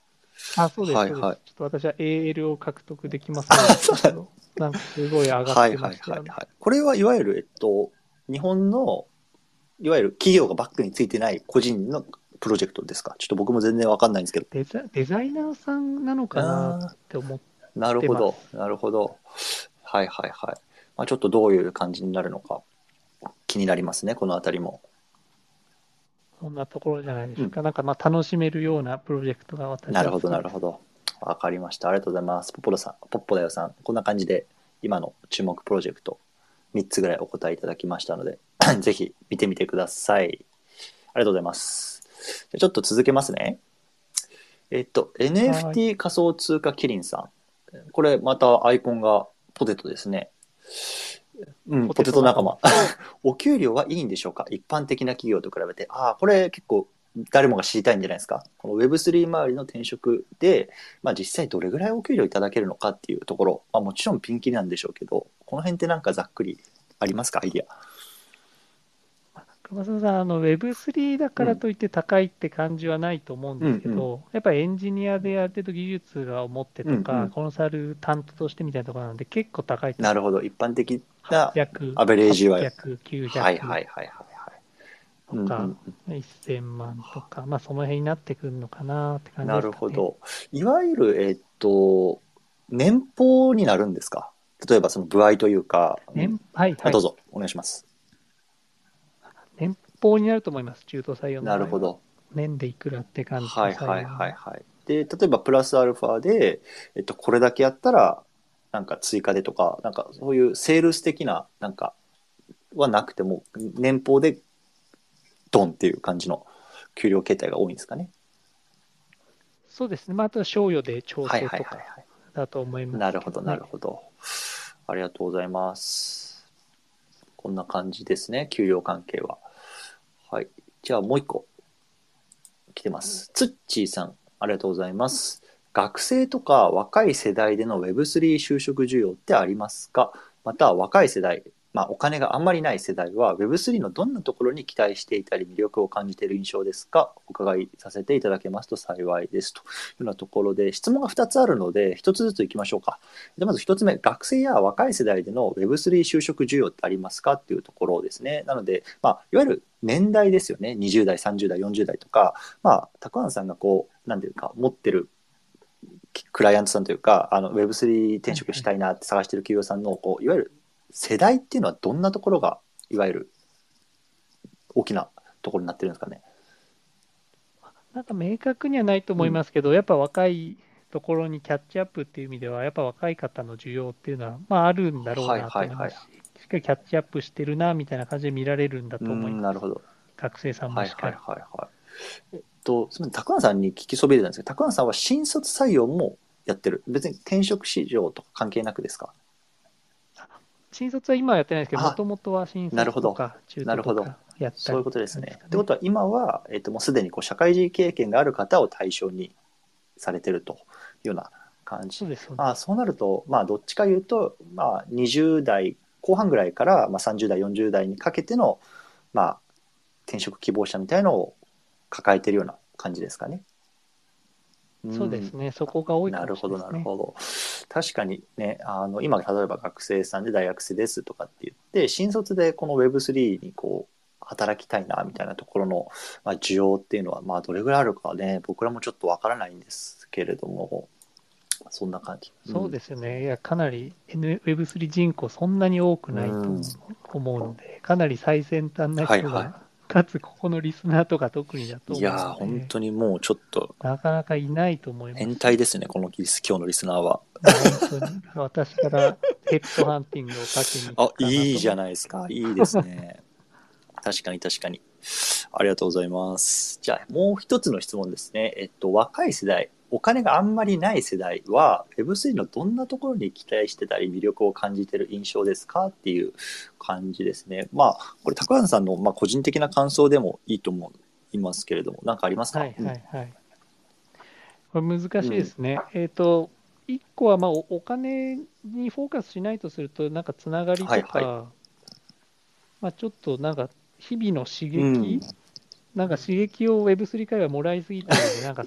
[SPEAKER 2] あ、そうです、
[SPEAKER 1] はいはい
[SPEAKER 2] ちょっと私は AL を獲得できませんでしたけど、なんかすごい上がって
[SPEAKER 1] はいはい
[SPEAKER 2] ましたよね。
[SPEAKER 1] はいはい。これはいわゆる、えっと、日本の、いわゆる企業がバックについてない個人のプロジェクトですか？ちょっと僕も全然わかんないんですけど。
[SPEAKER 2] デザデザイナーさんなのかなって思って、
[SPEAKER 1] なるほど
[SPEAKER 2] 出、
[SPEAKER 1] なるほど。はいはいはい。まあ、ちょっとどういう感じになるのか気になりますね、このあたりも。
[SPEAKER 2] そんなところじゃないでしょうか。なんかまあ楽しめるようなプロジェクトが私は
[SPEAKER 1] なるほど、なる
[SPEAKER 2] ど。
[SPEAKER 1] ほど。わかりました。ありがとうございます。ポッポロさん、ポッポだよさん、こんな感じで今の注目プロジェクト3つぐらいお答えいただきましたので、<coughs> ぜひ見てみてください。ありがとうございます。じゃあちょっと続けますね。えっと、NFT 仮想通貨キリンさん。これまたアイコンがポテトですね。うん、ポテト仲間。<coughs> お給料はいいんでしょうか？一般的な企業と比べて。ああ、これ結構誰もが知りたいんじゃないですか。この Web3 周りの転職で、まあ実際どれぐらいお給料いただけるのかっていうところ、まあもちろんピンキリなんでしょうけど、この辺ってなんかざっくりありますか？アイディア。
[SPEAKER 2] 熊沢さん、あの Web3 だからといって高いって感じはないと思うんですけど、
[SPEAKER 1] うん
[SPEAKER 2] やっぱりエンジニアである程度技術が持ってとか、
[SPEAKER 1] うんうん。
[SPEAKER 2] コンサル担当としてみたいなところなので、結構高いと
[SPEAKER 1] なるほど。一般的な、
[SPEAKER 2] 800、
[SPEAKER 1] アベレージは。
[SPEAKER 2] 800、900、
[SPEAKER 1] はいはいはいはい
[SPEAKER 2] とか
[SPEAKER 1] うん
[SPEAKER 2] 1000万とか、まあその辺になってくるのかなって感じ
[SPEAKER 1] な
[SPEAKER 2] ですか、ね。
[SPEAKER 1] るほど。いわゆる、えっと、年俸になるんですか？例えばその部合というか、
[SPEAKER 2] 年はいはい
[SPEAKER 1] あどう。ぞ、お願いします。
[SPEAKER 2] 年俸になると思います、中途採用の
[SPEAKER 1] なるほ。ど。
[SPEAKER 2] 年でいくらって感じで
[SPEAKER 1] はいはいはいはい。で、例えばプラスアルファで、えっと、これだけやったら、なんか追加でとか、なんかそういうセールス的な、なんか、はなくても、年俸でドンっていう感じの給料形態が多いんですかね。
[SPEAKER 2] そうですね。まあ、あとは賞与で調
[SPEAKER 1] はい
[SPEAKER 2] 整とか
[SPEAKER 1] はいはいはい。
[SPEAKER 2] だと思います、
[SPEAKER 1] なるほどなるほど。ありがとうございます。こんな感じですね、給料関係は。はい。じゃあもう一個来てます。つっちーさん、ありがとうございます。学生とか若い世代での Web3 就職需要ってありますか？また若い世代、まあ、お金があんまりない世代は Web3 のどんなところに期待していたり魅力を感じている印象ですかお伺いさせていただけますと幸いですというようなところで質問が2つあるので1つずついきましょうか。でまず1つ目学生や若い世代での Web3 就職需要ってありますか？っていうところですね。なので、まあ、いわゆる年代ですよね20代30代40代とか、まあ、たくあんさんがこう何ていうか持ってるクライアントさんというかあの Web3 転職したいなって探してる企業さんのこういわゆる世代っていうのはどんなところがいわゆる大きなところになってるんですかね？
[SPEAKER 2] なんか明確にはないと思いますけど、やっぱ若いところにキャッチアップっていう意味では、やっぱ若い方の需要っていうのは、まあ、あるんだろうなと思いますし、
[SPEAKER 1] はい
[SPEAKER 2] しっかりキャッチアップしてるなみたいな感じで見られるんだと
[SPEAKER 1] う
[SPEAKER 2] 思います。
[SPEAKER 1] んなるほど。
[SPEAKER 2] 学生さん
[SPEAKER 1] はいはい
[SPEAKER 2] もしっかり。
[SPEAKER 1] はいはい。えっと、すみません、たくあんさんに聞きそびれたんですけど、たくあんさんは新卒採用もやってる。別に転職市場とか関係なくですか？
[SPEAKER 2] 新卒は今はやってないですけど、
[SPEAKER 1] あ
[SPEAKER 2] もともとは新
[SPEAKER 1] なるほど
[SPEAKER 2] 卒とか中
[SPEAKER 1] なるほど。
[SPEAKER 2] 途とかやったり
[SPEAKER 1] そういうことですね。ってことは今は、えっと、もうすでにこう社会人経験がある方を対象にされてるというような感じ。
[SPEAKER 2] そうです
[SPEAKER 1] まあ、そうなると、まあ、どっちかいうと、まあ、20代後半ぐらいから、まあ、30代40代にかけての、まあ、転職希望者みたいのを抱えてるような感じですかね。
[SPEAKER 2] そうですね、そこが多いか
[SPEAKER 1] なるほど、
[SPEAKER 2] もしれないですね。
[SPEAKER 1] なるほど。確かにね、あの今、例えば学生さんで大学生ですとかって言って、新卒でこの Web3 にこう働きたいなみたいなところの、まあ、需要っていうのは、まあ、どれぐらいあるかね、僕らもちょっとわからないんですけれども、そんな感じ。
[SPEAKER 2] そうですよね、いや、かなり N- Web3 人口、そんなに多くないと
[SPEAKER 1] うん
[SPEAKER 2] 思うので、かなり最先端な人が、
[SPEAKER 1] はいは
[SPEAKER 2] かつここのリスナーとか特にだと思う
[SPEAKER 1] いや本当にもうちょっと
[SPEAKER 2] なかなかいないと思います。
[SPEAKER 1] 変態ですね、このリス今日のリスナーは。
[SPEAKER 2] 本当に私からヘッドハンティングをかけに行
[SPEAKER 1] あ
[SPEAKER 2] く、かなと
[SPEAKER 1] いいじゃないですか。いいですね。<laughs> 確かに確かに。ありがとうございます。じゃあ、もう一つの質問ですね。えっと、若い世代、お金があんまりない世代は、Web3 のどんなところに期待してたり、魅力を感じてる印象ですかっていう感じですね。まあ、これ、高橋さんの、まあ、個人的な感想でもいいと思いますけれども、何かありますか？
[SPEAKER 2] はいはいはい。これ難しいですね。えっ、と、一個はまあおお金にフォーカスしないとすると、なんかつながりとか、
[SPEAKER 1] はいは
[SPEAKER 2] まあちょっとなんか日々の刺激、
[SPEAKER 1] うん
[SPEAKER 2] なんか刺激を Web3 界はもらいすぎたので、なんか、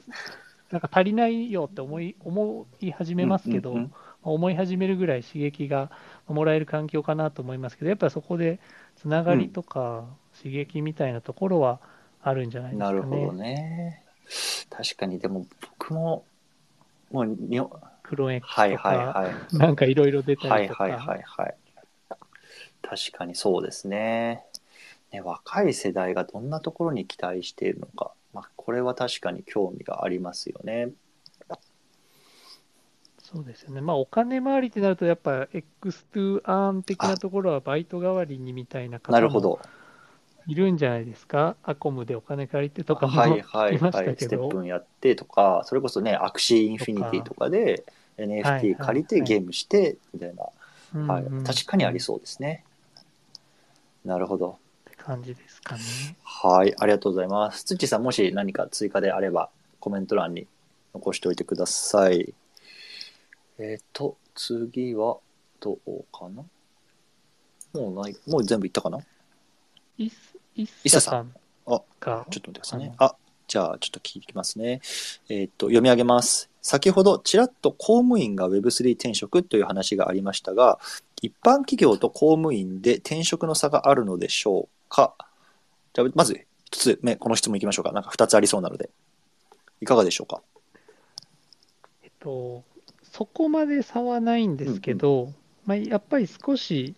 [SPEAKER 2] なんか足りないよって思い思い始めますけど、
[SPEAKER 1] うんうんうん
[SPEAKER 2] まあ思い始めるぐらい刺激がもらえる環境かなと思いますけど、やっぱりそこでつながりとか刺激みたいなところはあるんじゃないですかね。
[SPEAKER 1] なるほどね。確かに、でも僕も、もうにょ、
[SPEAKER 2] クロエックス
[SPEAKER 1] はい
[SPEAKER 2] とか、
[SPEAKER 1] はいはい。
[SPEAKER 2] なんかいろいろ出た
[SPEAKER 1] はい
[SPEAKER 2] りとか、
[SPEAKER 1] はいはいはい。確かにそうですね。ね若い世代がどんなところに期待しているのか、まあ、これは確かに興味がありますよね。
[SPEAKER 2] そうですよね。まあお金回りってなると、やっぱ X to earn 的なところはバイト代わりにみたいな方も
[SPEAKER 1] なるほど。
[SPEAKER 2] いるんじゃないですか？アコムでお金借りてとかも
[SPEAKER 1] はいはいはい。<laughs>
[SPEAKER 2] たけど
[SPEAKER 1] ステップ、ンやってとか、それこそね、 Axie Infinity とかで NFT 借りてゲームしてみたいな、はい確かにありそうですね。なるほど。
[SPEAKER 2] 感じですかね。
[SPEAKER 1] はい、ありがとうございます。土さん、もし何か追加であれば、コメント欄に残しておいてください。えっ、と、次はどうかな？もうない、もう全部いったかな？
[SPEAKER 2] イスイッ
[SPEAKER 1] イッサさ
[SPEAKER 2] ん
[SPEAKER 1] あ
[SPEAKER 2] が、
[SPEAKER 1] ちょっと待ってくださいね。あ、じゃあちょっと聞きますね。えっ、と、読み上げます。先ほどちらっと公務員が Web3 転職という話がありましたが、一般企業と公務員で転職の差があるのでしょうかじゃあ、まず一つ目、この質問いきましょうか。なんか二つありそうなので。いかがでしょうか？
[SPEAKER 2] えっと、そこまで差はないんですけど、まあ、やっぱり少し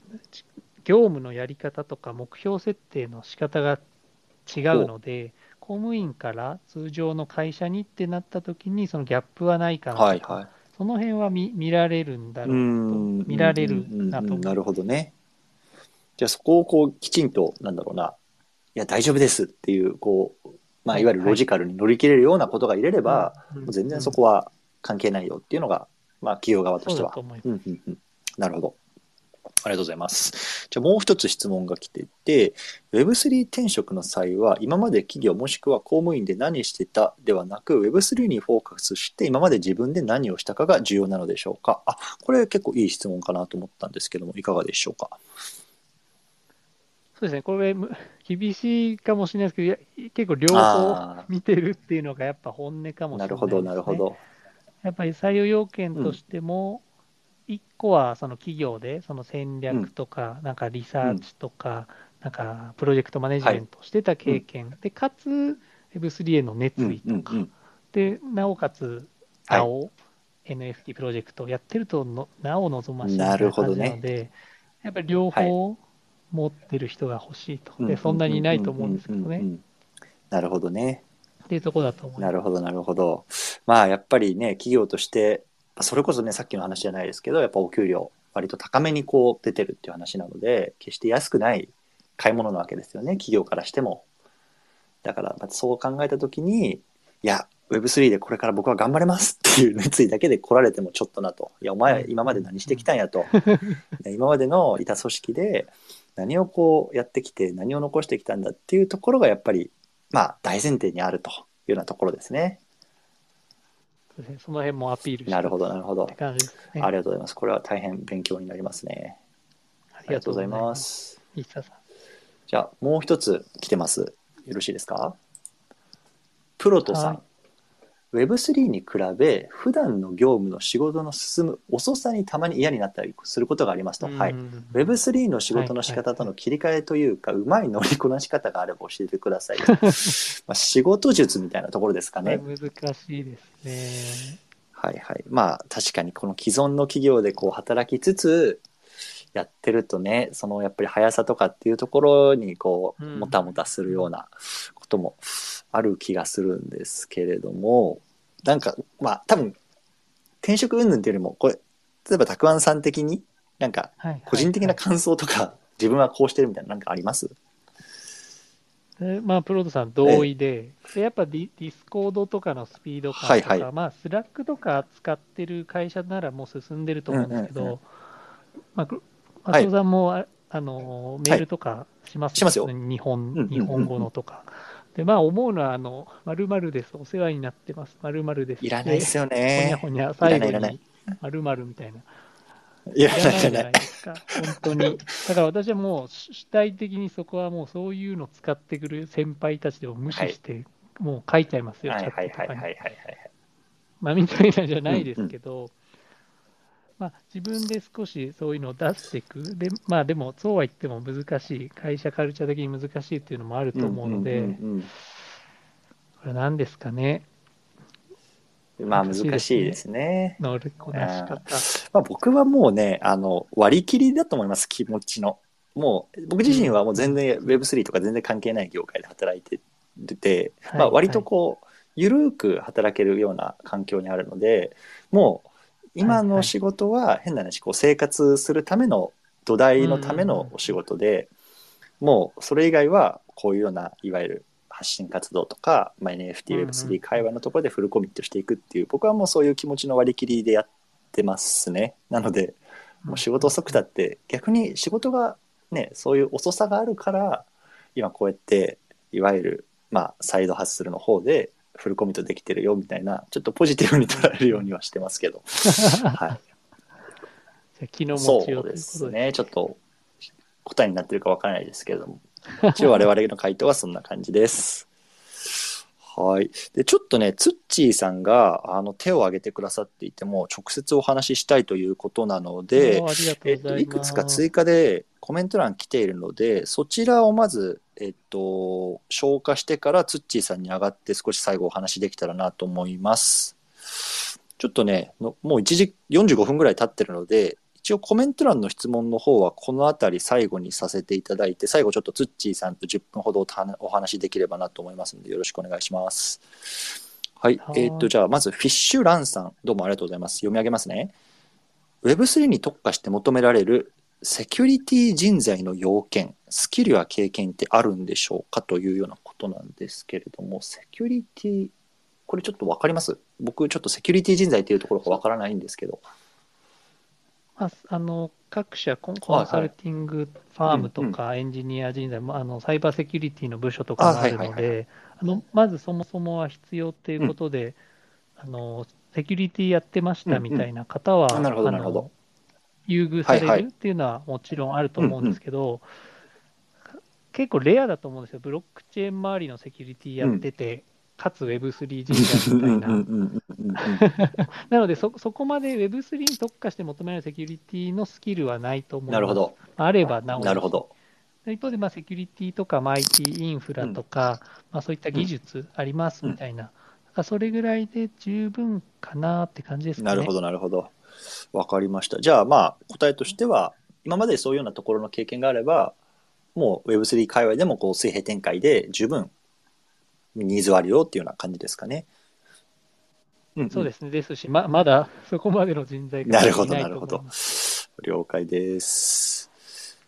[SPEAKER 2] 業務のやり方とか目標設定の仕方が違うので、公務員から通常の会社にってなった時に、そのギャップはないかなとか、
[SPEAKER 1] はいはい。
[SPEAKER 2] その辺は見見られるんだろうと、
[SPEAKER 1] ん
[SPEAKER 2] 見られるなと
[SPEAKER 1] なるほどね。じゃあそこをこうきちんと、なんだろうな、いや大丈夫ですっていう、こう、まあ、
[SPEAKER 2] はい
[SPEAKER 1] いわゆるロジカルに乗り切れるようなことが入れれば、
[SPEAKER 2] うん
[SPEAKER 1] もう全然そこは関係ないよっていうのが、まあ、企業側としてはなるほど。ありがとうございます。じゃあもう一つ質問が来ていて、Web3 転職の際は、今まで企業もしくは公務員で何してたではなく、Web3 にフォーカスして、今まで自分で何をしたかが重要なのでしょうか。あ、これ結構いい質問かなと思ったんですけども、いかがでしょうか？
[SPEAKER 2] そうですね、これ、む厳しいかもしれないですけど、いや結構両方
[SPEAKER 1] あ
[SPEAKER 2] 見てるっていうのがやっぱ本音か
[SPEAKER 1] あ、
[SPEAKER 2] もしれないです、ね。
[SPEAKER 1] なるほど、なるほど。
[SPEAKER 2] やっぱり採用要件としても、一個はその企業でその戦略とか、なんかリサーチとか、なんかプロジェクトマネジメントをしてた経験、で、かつ Web3 への熱
[SPEAKER 1] うん
[SPEAKER 2] 意とか。で、なおかつ、
[SPEAKER 1] はい。
[SPEAKER 2] なお、NFT プロジェクトをやってるとの、なお望ましい
[SPEAKER 1] な
[SPEAKER 2] 感
[SPEAKER 1] ほどね。
[SPEAKER 2] じなので、やっぱり両方持ってる人が欲しいと。
[SPEAKER 1] う
[SPEAKER 2] で、そんなにいないと思うんですけどね。
[SPEAKER 1] なるほどね。
[SPEAKER 2] っていうところだと思います。
[SPEAKER 1] なるほど、なるほど。まあ、やっぱりね、企業として、それこそね、さっきの話じゃないですけど、やっぱお給料、割と高めにこう出てるっていう話なので、決して安くない買い物なわけですよね、企業からしても。だから、まあそう考えたときに、いや、Web3 でこれから僕は頑張れますっていう熱意だけで来られてもちょっとなと。いや、お前今まで何してきたんやと。で <laughs> 今までのいた組織で何をこうやってきて何を残してきたんだっていうところがやっぱり、まあ大前提にあるというようなところですね。
[SPEAKER 2] その辺もアピールして
[SPEAKER 1] なるほど、なるほど
[SPEAKER 2] ね。
[SPEAKER 1] ありがとうございます。これは大変勉強になりますね。
[SPEAKER 2] あ
[SPEAKER 1] ありがとうございま。す。
[SPEAKER 2] 石田さん。
[SPEAKER 1] じゃあ、もう一つ来てます。よろしいですか？プロトさん。
[SPEAKER 2] はい
[SPEAKER 1] Web3 に比べ普段の業務の仕事の進む遅さにたまに嫌になったりすることがありますと、はい、
[SPEAKER 2] うん。
[SPEAKER 1] Web3 の仕事の仕方との切り替えというか、うまい乗りこなし方があれば教えてください。<laughs> まあ仕事術みたいなところですかね。
[SPEAKER 2] 難しいですね。
[SPEAKER 1] はいはい。まあ確かにこの既存の企業でこう働きつつやってるとね、そのやっぱり速さとかっていうところにこう
[SPEAKER 2] うん。
[SPEAKER 1] もたもたするようなこともある気がするんですけれども、なんかまあ多分転職云々っていうよりもこれ例えばたくあんさん的になんか
[SPEAKER 2] はいはい
[SPEAKER 1] 個人的な感想とか、<laughs> 自分はこうしてるみたいななんかあります？
[SPEAKER 2] でまあ、プロトさん同意で、でやっぱディ Discord とかのスピード感とか、
[SPEAKER 1] はいはい。
[SPEAKER 2] まあ、 Slack とか使ってる会社ならもう進んでると思うんですけど、
[SPEAKER 1] うんうんうん。
[SPEAKER 2] まあ、松尾さんも、ああのメールとかします,、
[SPEAKER 1] しますよ
[SPEAKER 2] 日本
[SPEAKER 1] うんうんうん
[SPEAKER 2] 日本語のとか。で、まあ、思うのは、あの、〇〇です、お世話になってます、〇〇です。
[SPEAKER 1] いらないですよ
[SPEAKER 2] でほにゃ
[SPEAKER 1] ね
[SPEAKER 2] ほ。にゃ、最後
[SPEAKER 1] いらない
[SPEAKER 2] に、〇〇みたいな。
[SPEAKER 1] いら
[SPEAKER 2] ないじゃ
[SPEAKER 1] ない
[SPEAKER 2] ですか、本当に。だから私はもう主体的にそこはもうそういうの使ってくる先輩たちでも無視して、もう書いちゃいますよ、チャ
[SPEAKER 1] はいはい
[SPEAKER 2] ットとかに。
[SPEAKER 1] はいはいはいはい。
[SPEAKER 2] まあみたいなんじゃないですけど、まあ自分で少しそういうのを出していく。で、まあでもそうは言っても難しい、会社カルチャー的に難しいっていうのもあると思うので、
[SPEAKER 1] んんうん
[SPEAKER 2] これ何ですかね、
[SPEAKER 1] うんまあ難しいですね。
[SPEAKER 2] 乗りこなし方。
[SPEAKER 1] まあ、僕はもうね、あの、割り切りだと思います、気持ちの。もう、僕自身はもう全然 Web3 とか全然関係ない業界で働いてて、
[SPEAKER 2] はい
[SPEAKER 1] まあ割とこう、ゆるーく働けるような環境にあるので、もう、今の仕事は変な話、こう生活するための土台のためのお仕事で、もうそれ以外はこういうような、いわゆる発信活動とか、まあ、NFT、
[SPEAKER 2] うんうん。
[SPEAKER 1] Web3 会話のところでフルコミットしていくっていう、僕はもうそういう気持ちの割り切りでやってますね。なので、もう仕事遅くたって、逆に仕事がね、そういう遅さがあるから、今こうやって、いわゆる、まあ、サイドハッスルの方で、フルコミットできてるよみたいな、ちょっとポジティブに捉えるようにはしてますけど、<laughs> はい。
[SPEAKER 2] 気の持
[SPEAKER 1] そ
[SPEAKER 2] ちよう
[SPEAKER 1] うで。すね。ちょっと答えになってるかわからないですけれども。一応我々の回答はそんな感じです。はい。で、ちょっとね、ツッチーさんがあの手を挙げてくださっていても、直接お話ししたいということなのでえっと、
[SPEAKER 2] い
[SPEAKER 1] くつか追加でコメント欄来ているので、そちらをまず、えっと、消化してからツッチーさんに上がって少し最後お話できたらなと思います。ちょっとね、のもう1時45分ぐらい経ってるので、一応コメント欄の質問の方はこの辺り最後にさせていただいて、最後ちょっとツッチーさんと10分ほどお話できればなと思いますので、よろしくお願いします。はい。
[SPEAKER 2] はい
[SPEAKER 1] えっと、じゃあまずフィッシュランさん、どうもありがとうございます。読み上げますね。Web3 に特化して求められるセキュリティ人材の要件、スキルや経験ってあるんでしょうかというようなことなんですけれども、セキュリティ、これちょっとわかります？僕ちょっとセキュリティ人材っていうところがわからないんですけど。
[SPEAKER 2] まあ、あの各社コンコンサルティングファームとかエンジニア人材も、あのサイバーセキュリティの部署とかもあるので、あのまずそもそもは必要っていうことで、あのセキュリティやってましたみたいな方は、
[SPEAKER 1] うんうん。なるほど
[SPEAKER 2] あの
[SPEAKER 1] なるほど。
[SPEAKER 2] 優遇されるっていうのはもちろんあると思うんですけど、結構レアだと思うんですよ、ブロックチェーン周りのセキュリティやってて、かつ Web3 人材みたいな。なのでそ、そこまで Web3 に特化して求められるセキュリティのスキルはないと思います。
[SPEAKER 1] なるほど。
[SPEAKER 2] あればなお
[SPEAKER 1] なるほど。
[SPEAKER 2] 一方で、まあ、セキュリティとか、まあ、IT インフラとか、まあ、そういった技術ありますみたいな、それぐらいで十分かなって感じですかね。
[SPEAKER 1] なるほど、なるほど。わかりました。じゃあ、まあ、答えとしては、今までそういうようなところの経験があれば、もう Web3 界隈でもこう水平展開で十分ニーズはあるよっていうような感じですかね。うんうん
[SPEAKER 2] そうですね。ですし、ままだ <laughs> そこまでの人材が
[SPEAKER 1] なるほど、
[SPEAKER 2] いな
[SPEAKER 1] るほど。了解です。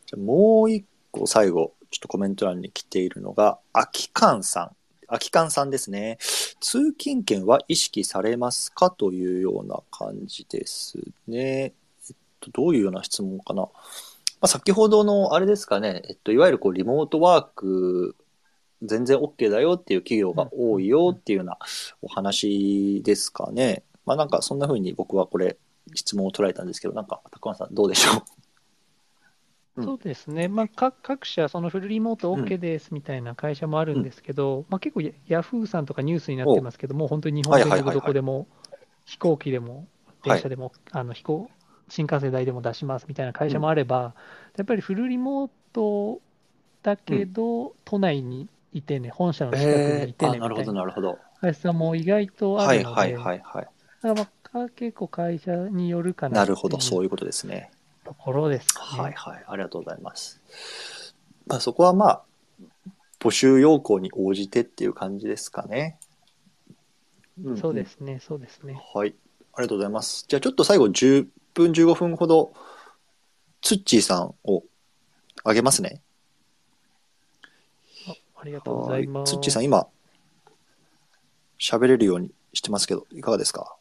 [SPEAKER 1] じゃあもう一個最後、ちょっとコメント欄に来ているのが、秋館さん。秋館さんですね。通勤券は意識されますかというような感じですね。えっと、どういうような質問かな。まあ、先ほどのあれですかね、えっと、いわゆるこうリモートワーク全然 OK だよっていう企業が多いよっていうようなお話ですかね。まあなんかそんな風に僕はこれ質問を捉えたんですけど、なんか高間さんどうでしょう？うん。
[SPEAKER 2] そうですね、まあ、各各社、そのフルリモート OK ですみたいな会社もあるんですけど、まあ、結構ヤ、ヤフーさんとかニュースになってますけども、本当に日本全国
[SPEAKER 1] はいはいはいはい。
[SPEAKER 2] どこでも、飛行機でも、
[SPEAKER 1] はい。
[SPEAKER 2] 電車でも、あの飛行新幹線代でも出しますみたいな会社もあれば、やっぱりフルリモートだけど、都内にいてね、本社の近くに
[SPEAKER 1] えー、
[SPEAKER 2] いて
[SPEAKER 1] あなるほど
[SPEAKER 2] な
[SPEAKER 1] なるほど。
[SPEAKER 2] 会社も意外とあるので、
[SPEAKER 1] はいはいはいはい。
[SPEAKER 2] だからまあ結構会社によるかな
[SPEAKER 1] なるほど、そう
[SPEAKER 2] いう
[SPEAKER 1] ことですね。
[SPEAKER 2] ところですね。
[SPEAKER 1] はいはい、ありがとうございます。まあ、そこはまあ、募集要項に応じてっていう感じですかね。んん
[SPEAKER 2] そうですね、そうですね。
[SPEAKER 1] はい、ありがとうございます。じゃあちょっと最後10分、15分ほど、ツッチーさんをあげますね。
[SPEAKER 2] あありがとうございます。
[SPEAKER 1] ツッチーさん、今、喋れるようにしてますけど、いかがですか？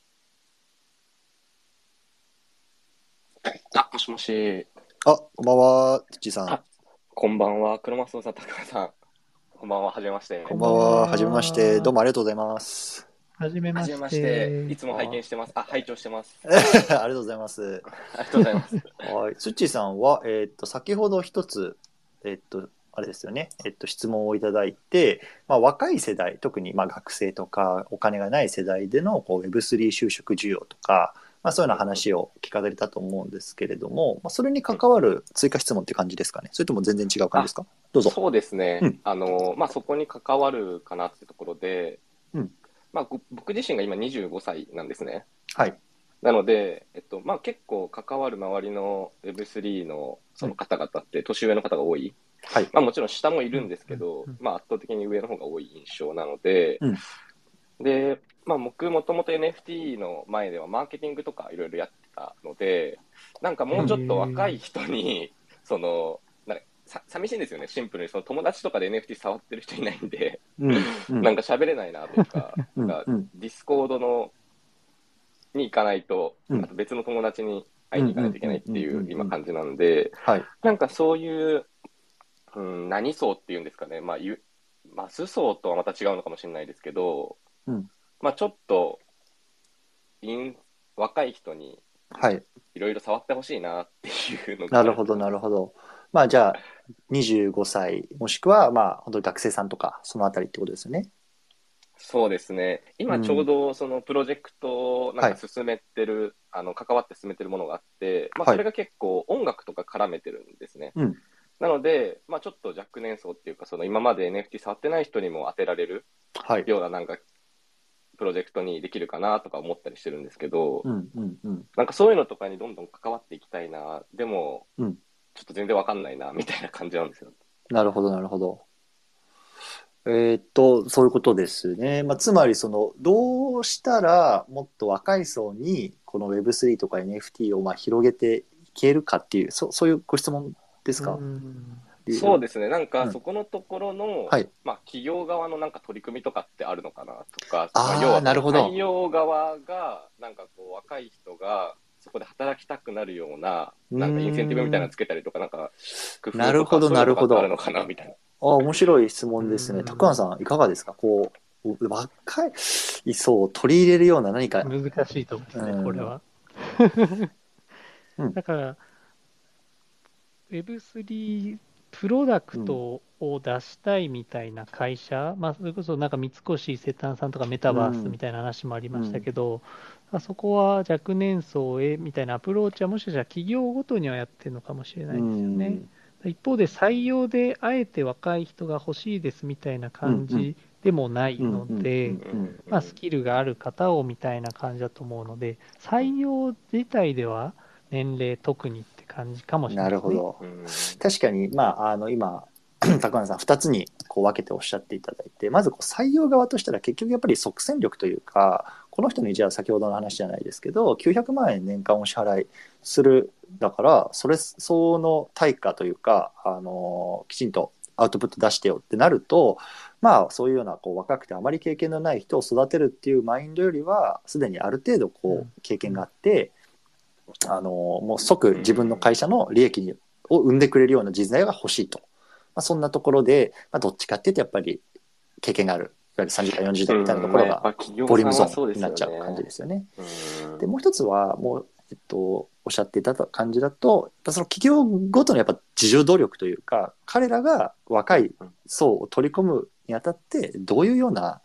[SPEAKER 3] あ、もしもし。
[SPEAKER 1] あ、こんばんは、ツッチーさん
[SPEAKER 3] あ。こんばんは。車操作高さん。こんばんは。はじめまして。
[SPEAKER 1] こんばんは、はじめまして。どうもありがとうございます。
[SPEAKER 2] はじめまして。
[SPEAKER 3] はじめまして。いつも拝見してます。あ、拝聴してます。<laughs>
[SPEAKER 1] ありがとうございます。
[SPEAKER 3] ありがとうございます。<laughs>
[SPEAKER 1] はい。スッチーさんは、えーっと、先ほど一つ、えーっと、あれですよね、えっと、質問をいただいて、まあ、若い世代、特にまあ学生とかお金がない世代でのこう Web3 就職需要とか、まあ、そういうような話を聞かれたと思うんですけれども、まあ、それに関わる追加質問って感じですかねそれとも全然違う感じですか？どうぞ。
[SPEAKER 3] そうですね。
[SPEAKER 1] うん
[SPEAKER 3] あの、まあ、そこに関わるかなってところで、
[SPEAKER 1] うん
[SPEAKER 3] まあ、ご僕自身が今25歳なんですね。
[SPEAKER 1] はい。
[SPEAKER 3] なので、えっと、まあ、結構関わる周りの Web3 のその方々って年上の方が多い。
[SPEAKER 1] はい。
[SPEAKER 3] まあ、もちろん下もいるんですけど、
[SPEAKER 2] うん
[SPEAKER 3] まあ、圧倒的に上の方が多い印象なので、
[SPEAKER 1] うん
[SPEAKER 3] で、まあ、僕もともと NFT の前ではマーケティングとかいろいろやってたので、なんかもうちょっと若い人に、<laughs> その、なんかさ寂しいんですよね、シンプルに。その友達とかで NFT 触ってる人いないんで、
[SPEAKER 1] うん。うん。<laughs>
[SPEAKER 3] なんか喋れないなとか、<laughs>
[SPEAKER 1] うん
[SPEAKER 3] なんか
[SPEAKER 1] うん
[SPEAKER 3] Discord のに行かないと、
[SPEAKER 1] うん
[SPEAKER 3] あと別の友達に会いに行かないといけないってい
[SPEAKER 1] う
[SPEAKER 3] 今感じなんで、
[SPEAKER 1] はい。
[SPEAKER 3] なんかそういう、うん、何層っていうんですかね、まあ、ゆマス層とはまた違うのかもしれないですけど、
[SPEAKER 1] うん
[SPEAKER 3] まあちょっと、イン若い人に
[SPEAKER 1] はい。
[SPEAKER 3] いろいろ触ってほしいなっていうのが。
[SPEAKER 1] なるほど、なるほど。まあ、じゃあ、25歳、もしくは、まあ、本当に学生さんとか、そのあたりってことですよね。
[SPEAKER 3] そうですね。今ちょうどそのプロジェクトをなん
[SPEAKER 1] は
[SPEAKER 3] か進めてる、あの関わって進めてるものがあって、まあ
[SPEAKER 1] はい
[SPEAKER 3] それが結構音楽とか絡めてるんですね。
[SPEAKER 1] うん
[SPEAKER 3] なので、まあちょっと若年層っていうか、その今まで NFT 触ってない人にも当てられる
[SPEAKER 1] はい。
[SPEAKER 3] ようななんかプロジェクトにできるかなとか思ったりしてるんですけど、
[SPEAKER 1] うん、うん、うん。
[SPEAKER 3] なんかそういうのとかにどんどん関わっていきたいな、でも、
[SPEAKER 1] うん
[SPEAKER 3] ちょっと全然わかんないな、みたいな感じなんですよ。
[SPEAKER 1] なるほど、なるほど。えーっと、そういうことですね。まあ、つまり、その、どうしたらもっと若い層に、この Web3 とか NFT をまあ広げていけるかっていう、そそういうご質問ですか、
[SPEAKER 2] うん。
[SPEAKER 3] そうですね、なん
[SPEAKER 1] うん。
[SPEAKER 3] かそこのところの、
[SPEAKER 1] はい。
[SPEAKER 3] まあ、企業側のなんか取り組みとかってあるのかなとか、要は
[SPEAKER 1] なるほど。
[SPEAKER 3] 採用側が、なんかこう、若い人がそこで働きたくなるような、なんかインセンティブみたいなのつけたりとか、なんか工夫とか
[SPEAKER 1] なるほど
[SPEAKER 3] そういうのとか
[SPEAKER 1] なるほど
[SPEAKER 3] あるのかなみたいな。
[SPEAKER 1] あ面白い質問ですね。
[SPEAKER 2] うん。
[SPEAKER 1] たくあんさん、いかがですか？こう、若い層を取り入れるような何か。
[SPEAKER 2] 難しいと思うんですね、
[SPEAKER 1] うん
[SPEAKER 2] これは。
[SPEAKER 1] うん。
[SPEAKER 2] だから、Web3 プロダクトを出したいみたいな会社、まあ、それこそなんか三越伊勢丹さんとかメタバースみたいな話もありましたけど、あそこは若年層へみたいなアプローチはもしかしたら企業ごとにはやってるのかもしれないですよね。一方で採用であえて若い人が欲しいですみたいな感じでもないので、
[SPEAKER 1] うんうん
[SPEAKER 2] まあ、スキルがある方をみたいな感じだと思うので、採用自体では年齢特にって感じかもしれな
[SPEAKER 1] ないる
[SPEAKER 2] ですね。
[SPEAKER 1] ほど。
[SPEAKER 3] うん
[SPEAKER 1] 確かに、まあ、あの、今、<clears throat> 高野さん、2つにこう分けておっしゃっていただいて、まずこう採用側としたら、結局やっぱり即戦力というか、この人にじゃあ先ほどの話じゃないですけど、900万円年間お支払いする、だから、それ、その対価というか、あの、きちんとアウトプット出してよってなると、まあ、そういうようなこう若くてあまり経験のない人を育てるっていうマインドよりは、すでにある程度こ
[SPEAKER 2] うん
[SPEAKER 1] う経験があって、あの、もう即自分の会社の利益にを生んでくれるような人材が欲しいと。まあ、そんなところで、まあ、どっちかっていうとやっぱり経験がある、いわゆる30代、40代みたいなところが、ボリュームゾーンになっちゃう感じですよね。
[SPEAKER 3] うん
[SPEAKER 1] で、もう一つは、もうえっと、おっしゃっていた感じだと、その企業ごとのやっぱ自助努力というか、彼らが若い層を取り込むにあたって、どういうような、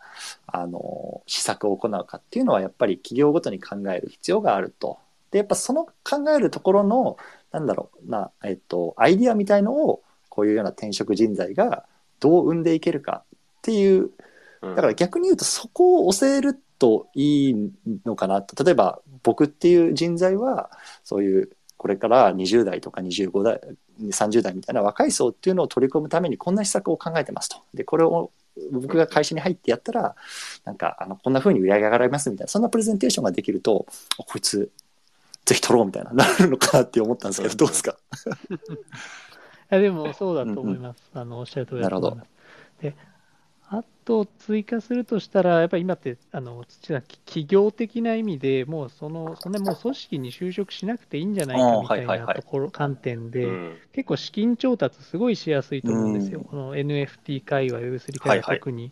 [SPEAKER 1] あの、施策を行うかっていうのは、やっぱり企業ごとに考える必要があると。で、やっぱその考えるところの、なんだろうな、えっと、アイディアみたいのを、こういうような転職人材がどう生んでいけるかっていう、
[SPEAKER 3] うん
[SPEAKER 1] だから逆に言うとそこを押せるといいのかなと。例えば僕っていう人材は、そういうこれから20代とか25代、30代みたいな若い層っていうのを取り込むためにこんな施策を考えてますと。で、これを僕が会社に入ってやったら、なんか、あの、こんな風に売り上げ上がりますみたいな、そんなプレゼンテーションができると、あこいつ、ぜひ取ろうみたいな、なるのかなって思ったんですけど、どうですか？<laughs>
[SPEAKER 2] いやでもそうだと思います。あのおっしゃる通りだと思います。で、あと追加するとしたら、やっぱり今って、あの土田企業的な意味でもうその、そんなもう組織に就職しなくていいんじゃないかみたい
[SPEAKER 1] あーはいはいは
[SPEAKER 2] ないところ、観点で、
[SPEAKER 3] うん
[SPEAKER 2] 結構資金調達すごいしやすいと思うんですよ。
[SPEAKER 1] うん
[SPEAKER 2] この NFT 界隈、Web3 界
[SPEAKER 1] はいはい
[SPEAKER 2] 隈特に。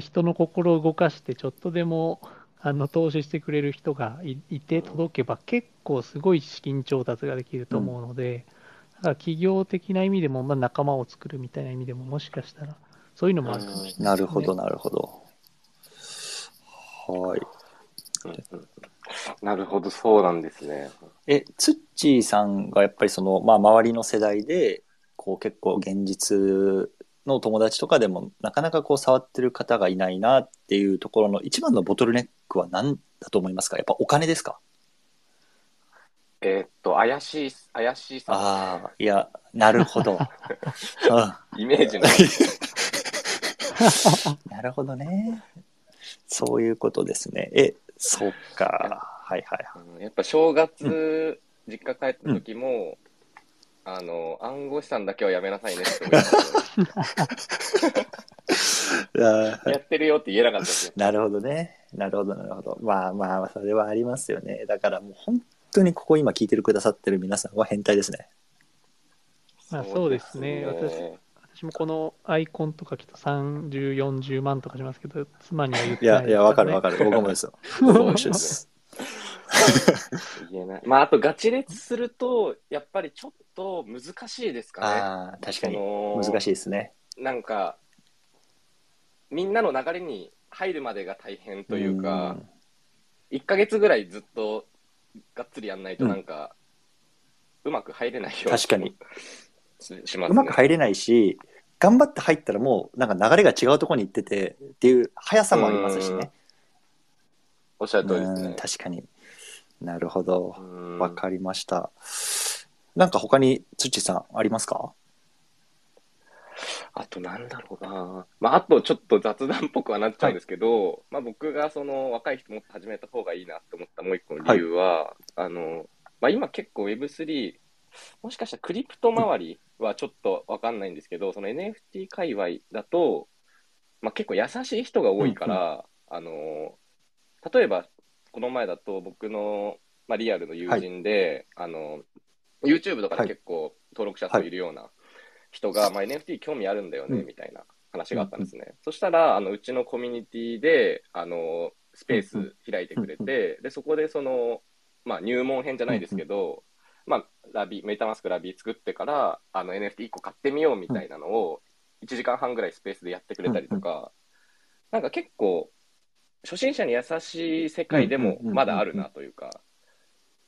[SPEAKER 2] 人の心を動かして、ちょっとでもあの投資してくれる人がいいて届けば、結構すごい資金調達ができると思うので、だから企業的な意味でも、まあ、仲間を作るみたいな意味でも、もしかしたら、そういうのもあるかもしれないですね、
[SPEAKER 1] なるほど、なるほど。はい。
[SPEAKER 3] うんうんなるほど、そうなんですね。
[SPEAKER 1] え、ツッチーさんがやっぱりその、まあ、周りの世代で、こう結構現実の友達とかでもなかなかこう触ってる方がいないなっていうところの一番のボトルネックは何だと思いますか？やっぱお金ですか？
[SPEAKER 3] えーっと、怪しい、怪しいさ、
[SPEAKER 1] ああ、いや、なるほど。<laughs> うん
[SPEAKER 3] イメージの。<laughs>
[SPEAKER 1] なるほどね。そういうことですね。え、そうか。はいはいはい。
[SPEAKER 3] うんやっぱ正月、実家帰った時も、あの、暗号資産だけはやめなさいねって思いましたね
[SPEAKER 1] あー
[SPEAKER 3] やってるよって言えなかったですよ。
[SPEAKER 1] なるほどね。なるほど、なるほど。まあまあ、それはありますよね。だからもう本当にここ今聞いてるくださってる皆さんは変態ですね。
[SPEAKER 2] まあそうですね私もこのアイコンとかきっと30、40万とかしますけど、妻には言ってない
[SPEAKER 1] いや、いや、わかるわ
[SPEAKER 2] か
[SPEAKER 1] かる。僕もですよ。<laughs> 僕も一緒です。<laughs>
[SPEAKER 3] 言えない。まあ、あと、ガチ列すると、やっぱりちょっと難しいですかね。
[SPEAKER 1] ああ、確かに。難
[SPEAKER 3] 難
[SPEAKER 1] しいですね。
[SPEAKER 3] なんか、みんなの流れに入るまでが大変というか、1ヶ月ぐらいずっとがっつりやんないと、
[SPEAKER 1] うん
[SPEAKER 3] なんか、うまく入れないよ
[SPEAKER 1] 確かに
[SPEAKER 3] ししますね。
[SPEAKER 1] うまく入れないし、頑張って入ったらもう、なんか流れが違うところに行ってて、っていう速さもありますしね。
[SPEAKER 3] おっしゃる通りです
[SPEAKER 1] うん
[SPEAKER 3] ね。
[SPEAKER 1] 確かに。なるほど。
[SPEAKER 3] うん
[SPEAKER 1] わかりました。なんか他に土さんありますか？
[SPEAKER 3] あとなんだろうな。まあ、あとちょっと雑談っぽくはなっちゃうんですけど、まあ僕がその若い人もっと始めた方がいいなって思ったもう一個の理由は、あの、まあ今結構 Web3、もしかしたらクリプト周りはちょっとわかんないんですけど、その NFT 界隈だと、まあ結構優しい人が多いから、あの、例えばこの前だと僕の、まあ、リアルの友人で、あの、YouTube とかで結構登録者数い。るような人が、まあ、NFT 興味あるんだよね、
[SPEAKER 1] うん。
[SPEAKER 3] みたいな話があったんですね。そしたら、あの、うちのコミュニティで、あの、スペース開いてくれて、で、そこでその、まあ、入門編じゃないですけど、まあ、ラビ、メタマスクラビ作ってから、あの、NFT1 個買ってみようみたいなのを、1時間半ぐらいスペースでやってくれたりとか、なんか結構、初心者に優しい世界でもまだあるなというか、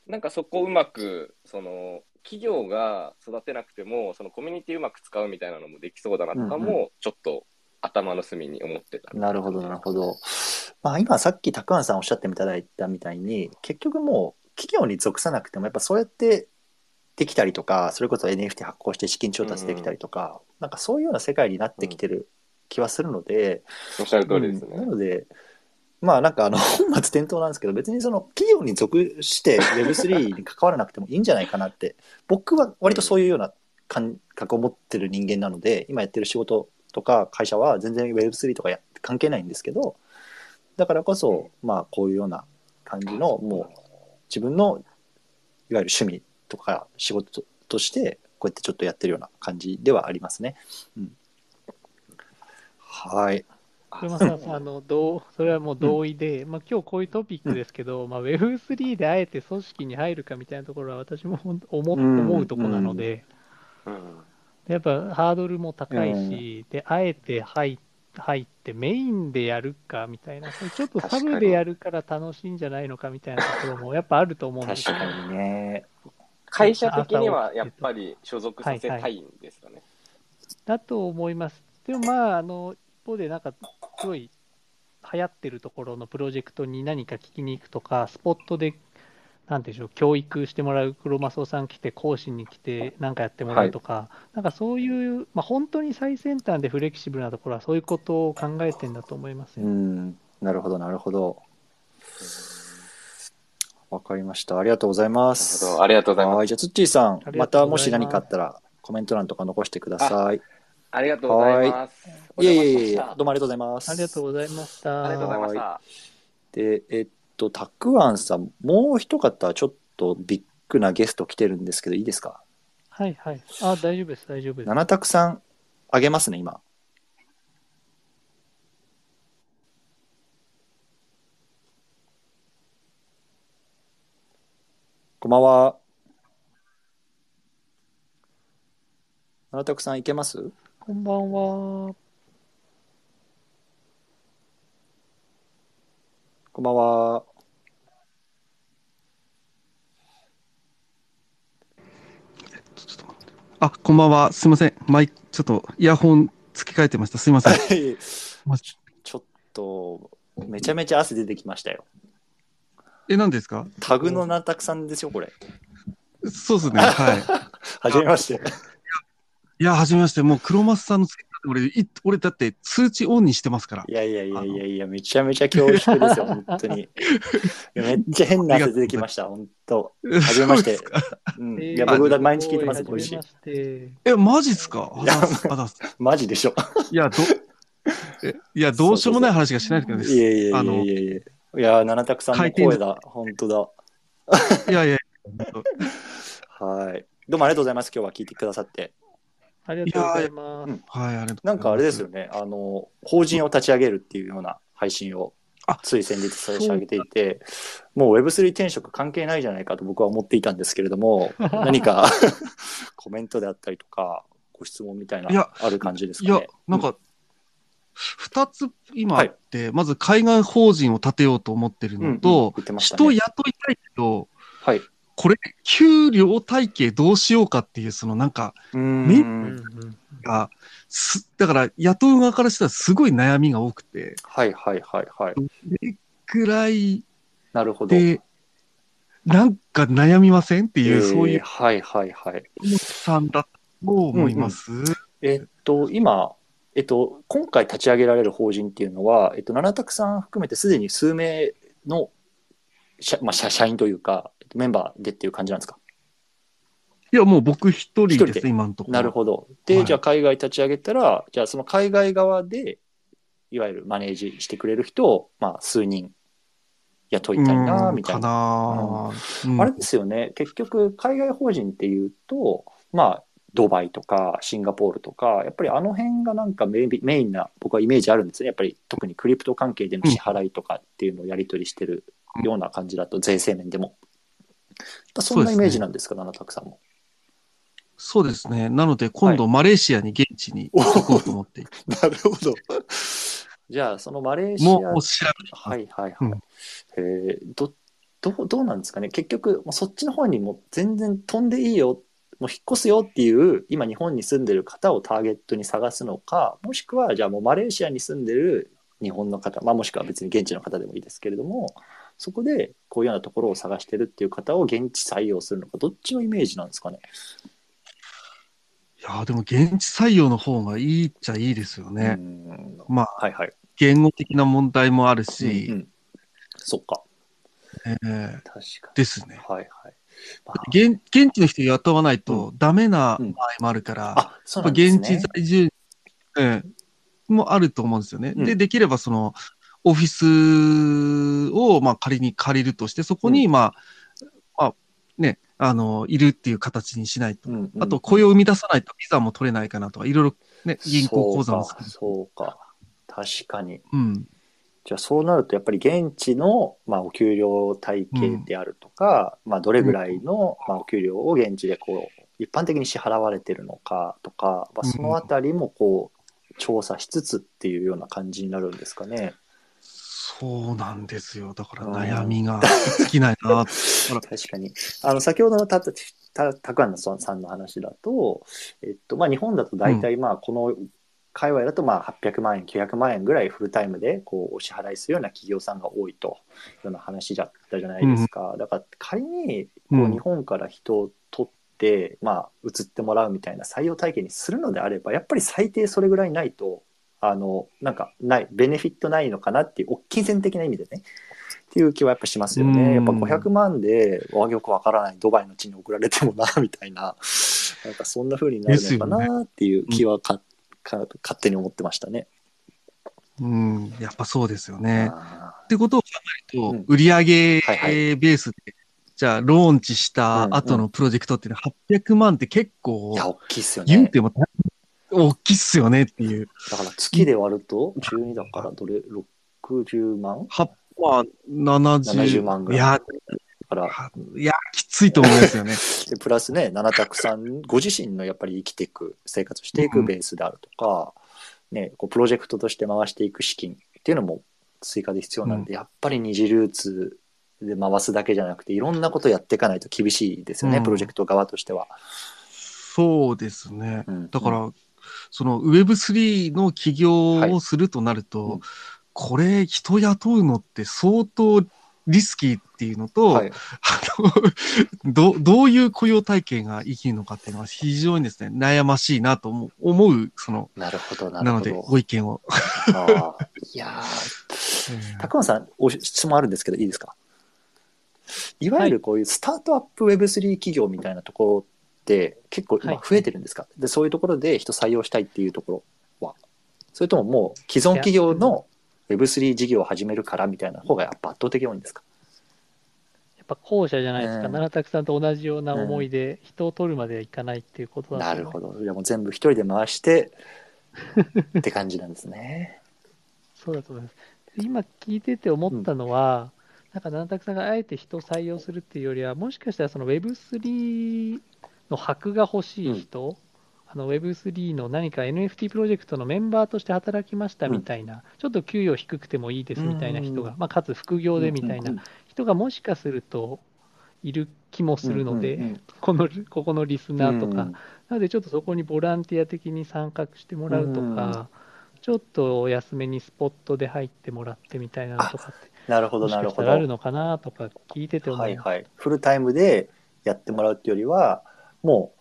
[SPEAKER 3] なんかそこをうまく、その、企業が育てなくても、そのコミュニティうまく使うみたいなのもできそうだなとか
[SPEAKER 1] うん
[SPEAKER 3] も、ちょっと頭の隅に思ってた。
[SPEAKER 1] なるほど、なるほど。まあ今さっきたくあんさんおっしゃっていただいたみたいに、結局もう企業に属さなくてもやっぱそうやってできたりとか、それこそ NFT 発行して資金調達できたりとか、なんかそういうような世界になってきてる気はするので、
[SPEAKER 3] おっしゃる通りですね。
[SPEAKER 1] うんなので、まあなんかあの <laughs> 本末転倒なんですけど、別にその企業に属して Web3 に関わらなくてもいいんじゃないかなって、僕は割とそういうような感覚を持ってる人間なので、今やってる仕事とか会社は全然 Web3 とかや関係ないんですけど、だからこそ、まあこういうような感じの、もう自分のいわゆる趣味とか仕事として、こうやってちょっとやってるような感じではありますね。うん、はい。
[SPEAKER 2] 車さん、あの、同それはもう同意で、まあ今日こういうトピックですけど、まあ Web3 であえて組織に入るかみたいなところは私も本当思
[SPEAKER 1] うん。
[SPEAKER 2] 思うとこなので、
[SPEAKER 3] うん。
[SPEAKER 2] やっぱハードルも高いし、で、あえて入入ってメインでやるかみたいな、ちょっとサブでやるから楽しいんじゃないのかみたいなところもやっぱあると思うんですよ。
[SPEAKER 1] 確かにね。
[SPEAKER 3] 会社的にはやっぱり所属させたいんですかね。
[SPEAKER 2] だと思います。でもまあ、あの、一方でなんか、すごい流行ってるところのプロジェクトに何か聞きに行くとか、スポットで、なんていうんでしょう、教育してもらう黒マスさん来て、講師に来て、なんかやってもらうとか、なんかそういう、まあ、本当に最先端でフレキシブルなところは、そういうことを考えてんだと思います
[SPEAKER 1] う
[SPEAKER 2] よ。
[SPEAKER 1] ん。なるほど、なるほど。わかりました。ありがとうございます。
[SPEAKER 3] ありがとうございます
[SPEAKER 1] はい、じゃあ、ツッチーさん
[SPEAKER 2] あ、りがとうござい
[SPEAKER 1] またもし何かあったら、コメント欄とか残してください。
[SPEAKER 3] ありがとうございます。お
[SPEAKER 1] いえいえいえ、どうもありがとうございます。
[SPEAKER 2] ありがとうございました。
[SPEAKER 3] ありがとうございました。
[SPEAKER 1] で、えっと、たくあんさん、もう一方、ちょっとビッグなゲスト来てるんですけど、いいですか？
[SPEAKER 2] はいはい。あ、大丈夫です、大丈夫です。
[SPEAKER 1] 七択さん、あげますね、今。こんばんは。七択さん、いけます？
[SPEAKER 2] こんばんは。
[SPEAKER 1] こんばんは。
[SPEAKER 4] ちょっと待ってあ、こんばんは。すいません。マイク、ちょっとイヤホン付け替えてました。すいません。<laughs> ま
[SPEAKER 1] ちょっと、めちゃめちゃ汗出てきましたよ。
[SPEAKER 4] え、何ですか？
[SPEAKER 1] タグの七択さんですよ、これ。
[SPEAKER 4] そうですね。はい。<laughs>
[SPEAKER 1] はじめまして。
[SPEAKER 4] いや、はじめまして。もう、黒マスさんのツイッターで俺、い俺だって通知オンにしてますから
[SPEAKER 1] い。やいやいやいやいや、めちゃめちゃ恐縮ですよ、本当に。いやめっちゃ変な汗出てきました、<laughs> 本当。はじめまして
[SPEAKER 4] そう
[SPEAKER 1] ん、
[SPEAKER 2] えー
[SPEAKER 1] いや、僕だ毎日聞いてます、美味し。
[SPEAKER 4] え、マジっすか？<laughs>
[SPEAKER 1] マジでしょ。
[SPEAKER 4] いや、ど、えいや、どうしようもない話がしないでください。
[SPEAKER 1] いやいやいや
[SPEAKER 4] あの
[SPEAKER 1] いやいや。いや、七択さんの声だ、本当だ。
[SPEAKER 4] いやいや、<laughs>
[SPEAKER 1] はい。どうもありがとうございます、今日は聞いてくださって。
[SPEAKER 2] ありがとうございます。
[SPEAKER 1] うん
[SPEAKER 4] はい、ありがとうございます
[SPEAKER 1] なんかあれですよね、あの、法人を立ち上げるっていうような配信を
[SPEAKER 4] あ
[SPEAKER 1] つい先日差し上げていて、もう Web3 転職関係ないじゃないかと僕は思っていたんですけれども、<laughs> 何か <laughs> コメントであったりとか、ご質問みたいな、
[SPEAKER 4] いや
[SPEAKER 1] ある感じです
[SPEAKER 4] いや
[SPEAKER 1] かね。、
[SPEAKER 4] なんか、二つ今あって、まず海外法人を立てようと思ってる
[SPEAKER 1] うん、うん
[SPEAKER 4] のと、
[SPEAKER 1] 言ってました
[SPEAKER 4] 人
[SPEAKER 1] ね。
[SPEAKER 4] 雇いたいけど、
[SPEAKER 1] はい。
[SPEAKER 4] これ、給料体系どうしようかっていう、そのなんか、
[SPEAKER 1] うー
[SPEAKER 2] うん
[SPEAKER 1] ん。
[SPEAKER 2] うん
[SPEAKER 4] が、すだから雇う側からしたらすごい悩みが多くて、
[SPEAKER 1] はいはいはいはい。
[SPEAKER 4] ぐらい
[SPEAKER 1] なるほど。
[SPEAKER 4] で、なんか悩みませんっていう、
[SPEAKER 1] えー
[SPEAKER 4] そういう
[SPEAKER 1] はいはいはい。
[SPEAKER 4] さんだと思います？
[SPEAKER 1] えっと、今、えっと、今回立ち上げられる法人っていうのは、えっと、七択さん含めてすでに数名の社,、まあ、社社員というか、えっとメンバーでっていう感じなんですか？
[SPEAKER 4] いや、もう僕一人です、今のところ。
[SPEAKER 1] なるほど。で、
[SPEAKER 4] はい
[SPEAKER 1] じゃあ海外立ち上げたら、じゃあその海外側で、いわゆるマネージしてくれる人を、まあ、数人雇いたいな、みたい
[SPEAKER 4] か
[SPEAKER 1] な。
[SPEAKER 4] な、うん
[SPEAKER 1] あれですよね、結局、海外法人っていうと、まあ、ドバイとかシンガポールとか、やっぱりあの辺がなんかメインメインな、僕はイメージあるんですね。やっぱり特にクリプト関係での支払いとかっていうのをやり取りしてるような感じだと、税制面でも。そんなイメージなんですか、七拓さんも。
[SPEAKER 4] そうですね。なので、今度、マレーシアに現地に行こうと思っていて、
[SPEAKER 1] なるほど。じゃあ、そのマレーシア。
[SPEAKER 4] も
[SPEAKER 1] はいはいはい。
[SPEAKER 4] うん
[SPEAKER 1] えーどどうどうなんですかね、結局、そっちの方にも全然飛んでいいよ、もう引っ越すよっていう、今、日本に住んでる方をターゲットに探すのか、もしくは、じゃあもうマレーシアに住んでる日本の方、まあ、もしくは別に現地の方でもいいですけれども、そこでこういうようなところを探してるっていう方を現地採用するのか、どっちのイメージなんですかね？
[SPEAKER 4] いやーでも現地採用の方がいいっちゃいいですよ
[SPEAKER 1] う
[SPEAKER 4] ね。
[SPEAKER 1] ん
[SPEAKER 4] まあ、
[SPEAKER 1] はいはい。
[SPEAKER 4] 言語的な問題もあるし、
[SPEAKER 1] うんうんそっか、
[SPEAKER 4] えー
[SPEAKER 1] 確か
[SPEAKER 4] ですね
[SPEAKER 1] に。。はいはい。まあ
[SPEAKER 4] 現現地の人雇わないとダメな場合もあるから、
[SPEAKER 1] あ、そうね。
[SPEAKER 4] 現地在住、ええもあると思うんですよね。
[SPEAKER 1] うん
[SPEAKER 4] で、できればその、オフィスを、まあ、仮に借りるとして、そこに、まあ、まあ、ね、あの、いるっていう形にしないと。
[SPEAKER 1] うんうん
[SPEAKER 4] あと、雇用を生み出さないとビザも取れないかなとか、いろいろね、銀行口座も
[SPEAKER 1] そうか、そうか。確かに。
[SPEAKER 4] うん。
[SPEAKER 1] じゃあそうなるとやっぱり現地の、まあ、お給料体系であるとか、まあ、どれぐらいの、まあ、お給料を現地でこう一般的に支払われてるのかとか、まあ、そのあたりもこう調査しつつっていうような感じになるんですかね。
[SPEAKER 4] そうなんですよ。だから
[SPEAKER 1] うん
[SPEAKER 4] 悩みが尽きないな。<laughs>
[SPEAKER 1] 確かに。あの、先ほどのた、た、たくあんさんの話だと、えっと、まあ、日本だと大体、まあ、この界隈だと、まあ、800万円、900万円ぐらいフルタイムで、こう、お支払いするような企業さんが多いというような話だったじゃないですか。だから、仮に、こう、
[SPEAKER 4] うん
[SPEAKER 1] 日本から人を取って、まあ、移ってもらうみたいな採用体系にするのであれば、やっぱり最低それぐらいないと、あの、なんか、ない、ベネフィットないのかなっていう、金銭的な意味でね。っていう気はやっぱしますよ
[SPEAKER 4] うん
[SPEAKER 1] ね。やっぱ500万で、わよくわからないドバイの地に送られてもな、みたいな、なんかそんな風になるのかなっていう気はか、か勝手に思ってましたね。
[SPEAKER 4] うん。やっぱそうですよね。
[SPEAKER 1] あ
[SPEAKER 4] ってことを考えると、
[SPEAKER 1] うん
[SPEAKER 4] 売上
[SPEAKER 1] はいはい
[SPEAKER 4] ベースで、じゃあ、ローンチした後のプロジェクトっていうのは800万って結
[SPEAKER 1] ー
[SPEAKER 4] 構
[SPEAKER 1] いや、、大きいっすよね。
[SPEAKER 4] 言うても大きいっすよねっていう。
[SPEAKER 1] だから月で割ると、12だからどれ、60万？
[SPEAKER 4] はまあ、70,
[SPEAKER 1] 70万ぐらい。
[SPEAKER 4] いや、
[SPEAKER 1] から、
[SPEAKER 4] いや、きついと思うんですよね。<laughs>
[SPEAKER 1] でプラスね、七拓さんご自身のやっぱり生きていく、生活していくベースであるとか、ね、こうプロジェクトとして回していく資金っていうのも追加で必要なんで、やっぱり二次ルーツで回すだけじゃなくて、いろんなことやっていかないと厳しいですよね、
[SPEAKER 4] うん。
[SPEAKER 1] プロジェクト側としては。
[SPEAKER 4] そうですね。
[SPEAKER 1] うん。
[SPEAKER 4] だから、その Web3 の起業
[SPEAKER 1] はい
[SPEAKER 4] をするとなると、
[SPEAKER 1] うん
[SPEAKER 4] これ人雇うのって相当リスキーっていうのと、
[SPEAKER 1] はい、
[SPEAKER 4] あの <laughs> どどういう雇用体系が生きるのかっていうのは非常にですね、悩ましいなと思う、思うその、
[SPEAKER 1] なるほど、な
[SPEAKER 4] なので。ご意見を。
[SPEAKER 1] いやー、<laughs> たくまさん、お質問あるんですけど、いいですか？いわゆるこういうスタートアップ Web3 企業みたいなところって結構今
[SPEAKER 2] はい。
[SPEAKER 1] 増えてるんですか、でそういうところで人採用したいっていうところは。それとももう既存企業の Web3 事業を始めるからみたいな方がやっぱ圧倒的に多いんですか？
[SPEAKER 2] やっぱ後者じゃないですか、
[SPEAKER 1] うん。
[SPEAKER 2] 奈良拓さんと同じような思いで、人を取るまではいかないっていうことだと思う。
[SPEAKER 1] なるほど。じゃあもう全部一人で回して <laughs> って感じなんですね。
[SPEAKER 2] そうだと思います。で今聞いてて思ったのは、なんか七拓さんがあえて人を採用するっていうよりは、もしかしたらその Web3 の箔が欲しい人、あの Web3 の何か NFT プロジェクトのメンバーとして働きましたみたいな、ちょっと給与低くてもいいですみたいな人が、
[SPEAKER 1] うん。
[SPEAKER 2] まあ、かつ副業でみたいな
[SPEAKER 1] うんうん
[SPEAKER 2] 人がもしかするといる気もするので、
[SPEAKER 1] うんうんうん。
[SPEAKER 2] このここのリスナーとか、
[SPEAKER 1] うん
[SPEAKER 2] なのでちょっとそこにボランティア的に参画してもらうとか、ちょっとお休みにスポットで入ってもらってみたいなのとかって、
[SPEAKER 1] なるほど、なるほど。
[SPEAKER 2] あるのかなとか聞いてて思います。
[SPEAKER 1] はいはい。フルタイムでやってもらうっていうよりは、も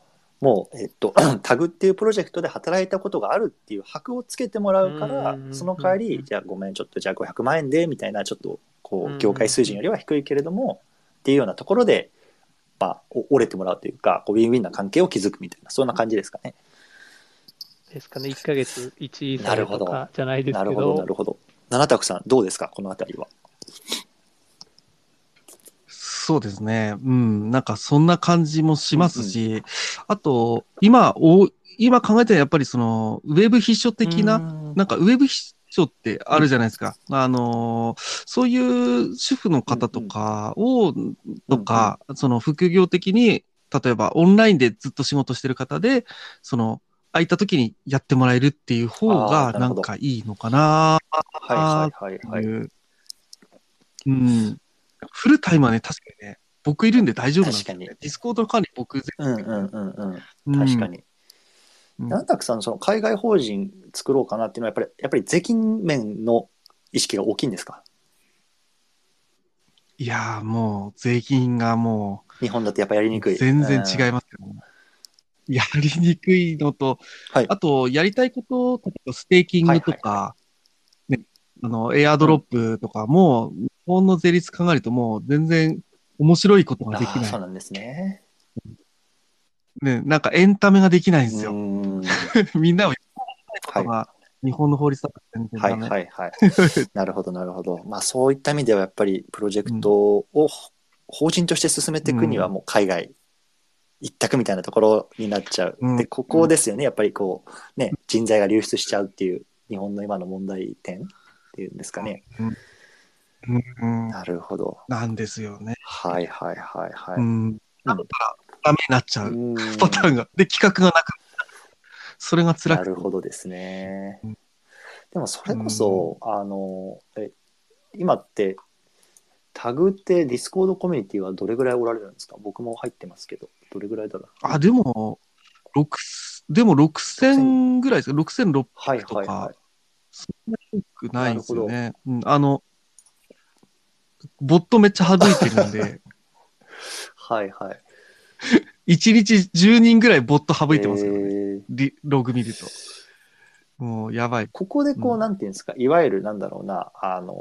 [SPEAKER 1] う、もう、えっと、<clears throat> タグっていうプロジェクトで働いたことがあるっていう箔をつけてもらうから
[SPEAKER 2] う、ん
[SPEAKER 1] その代わり、
[SPEAKER 2] うん
[SPEAKER 1] じゃあごめん、ちょっとじゃあ500万円で、みたいな、ちょっと、こ
[SPEAKER 2] う
[SPEAKER 1] 業界水準よりは低いけれども、っていうようなところで、まあ、お折れてもらうというか、こうウィンウィンな関係を築くみたいな、そんな感じですかね。
[SPEAKER 2] ですかね、1ヶ月1
[SPEAKER 1] なるほど
[SPEAKER 2] とかじゃないですけ
[SPEAKER 1] なるほど、な
[SPEAKER 2] ど、
[SPEAKER 1] るほど。七拓さん、どうですか、このあたりは。
[SPEAKER 4] そうですね。うん。なんかそんな感じもしますし、あと、今、お、今考えたらやっぱりその、ウェブ秘書的な、なんかウェブ秘書ってあるじゃないですか。あのー、そういう主婦の方とかを、とか、その副業的に、例えばオンラインでずっと仕事してる方で、その、空いた時にやってもらえるっていう方が
[SPEAKER 1] な
[SPEAKER 4] んかいいのかな
[SPEAKER 1] はいはいはいはい。
[SPEAKER 4] うん。フルタイムはね、確かにね、僕いるんで大丈夫なんですよ、ね。
[SPEAKER 1] 確かに
[SPEAKER 4] Discordの管理僕全
[SPEAKER 1] うんうんうんうん。
[SPEAKER 4] 然、
[SPEAKER 1] 確かに。
[SPEAKER 4] うん。
[SPEAKER 1] 七拓さん、その海外法人作ろうかなっていうのは、やっぱり、やっぱり税金面の意識が大きいんですか？
[SPEAKER 4] いやーもう、税金がも
[SPEAKER 1] 日本だとやっぱやりにく
[SPEAKER 4] う、
[SPEAKER 1] い。
[SPEAKER 4] 全然違
[SPEAKER 1] い。
[SPEAKER 4] いますけど、ねやりにくいのと、
[SPEAKER 1] はい。
[SPEAKER 4] あと、やりたいこと、例えばステーキングとか、
[SPEAKER 1] はい
[SPEAKER 4] ね、あの、エアドロップとかも、日本の税率考えるともう全然面白いことができな
[SPEAKER 1] そうなんですね。
[SPEAKER 4] い。ね、なんかエンタメができないんですよ。
[SPEAKER 1] ん <laughs>
[SPEAKER 4] みんなをやりたいことが、日本の法律だと全然
[SPEAKER 1] はい
[SPEAKER 4] ダメ。
[SPEAKER 1] はいはい。<laughs> なるほどなるほど。まあそういった意味ではやっぱりプロジェクトを法人として進めていくにはもう海外一択みたいなところになっちゃう。
[SPEAKER 4] うん
[SPEAKER 1] で、ここですよね。やっぱりこう、ね、人材が流出しちゃうっていう日本の今の問題点っていうんですかね。
[SPEAKER 4] うん、
[SPEAKER 1] なるほど。
[SPEAKER 4] なんですよね。
[SPEAKER 1] はいはいはいはい。
[SPEAKER 4] うん。だったらダメになっちゃう
[SPEAKER 1] うん
[SPEAKER 4] パターンが。で、企画がなく。それが辛
[SPEAKER 1] な
[SPEAKER 4] くて
[SPEAKER 1] るほどですね
[SPEAKER 4] うん。
[SPEAKER 1] でもそれこそ、あのえ今ってタグって Discordコミュニティはどれぐらいおられるんですか？僕も入ってますけど、どれぐらいだろう？
[SPEAKER 4] あ、でも、六でも6000ぐらいですか ?6600
[SPEAKER 1] はい
[SPEAKER 4] とか
[SPEAKER 1] はいはい。
[SPEAKER 4] そんなに多くないんですよね。うん、あの、ボットめっちゃ省いてるんで、<laughs>
[SPEAKER 1] はいはい。
[SPEAKER 4] 1日10人ぐらいボット省いてますよね。
[SPEAKER 1] えー
[SPEAKER 4] リログ見ると。もう、やばい。
[SPEAKER 1] ここでこう、
[SPEAKER 4] うん
[SPEAKER 1] なんていうんですか、いわゆるなんだろうな、あの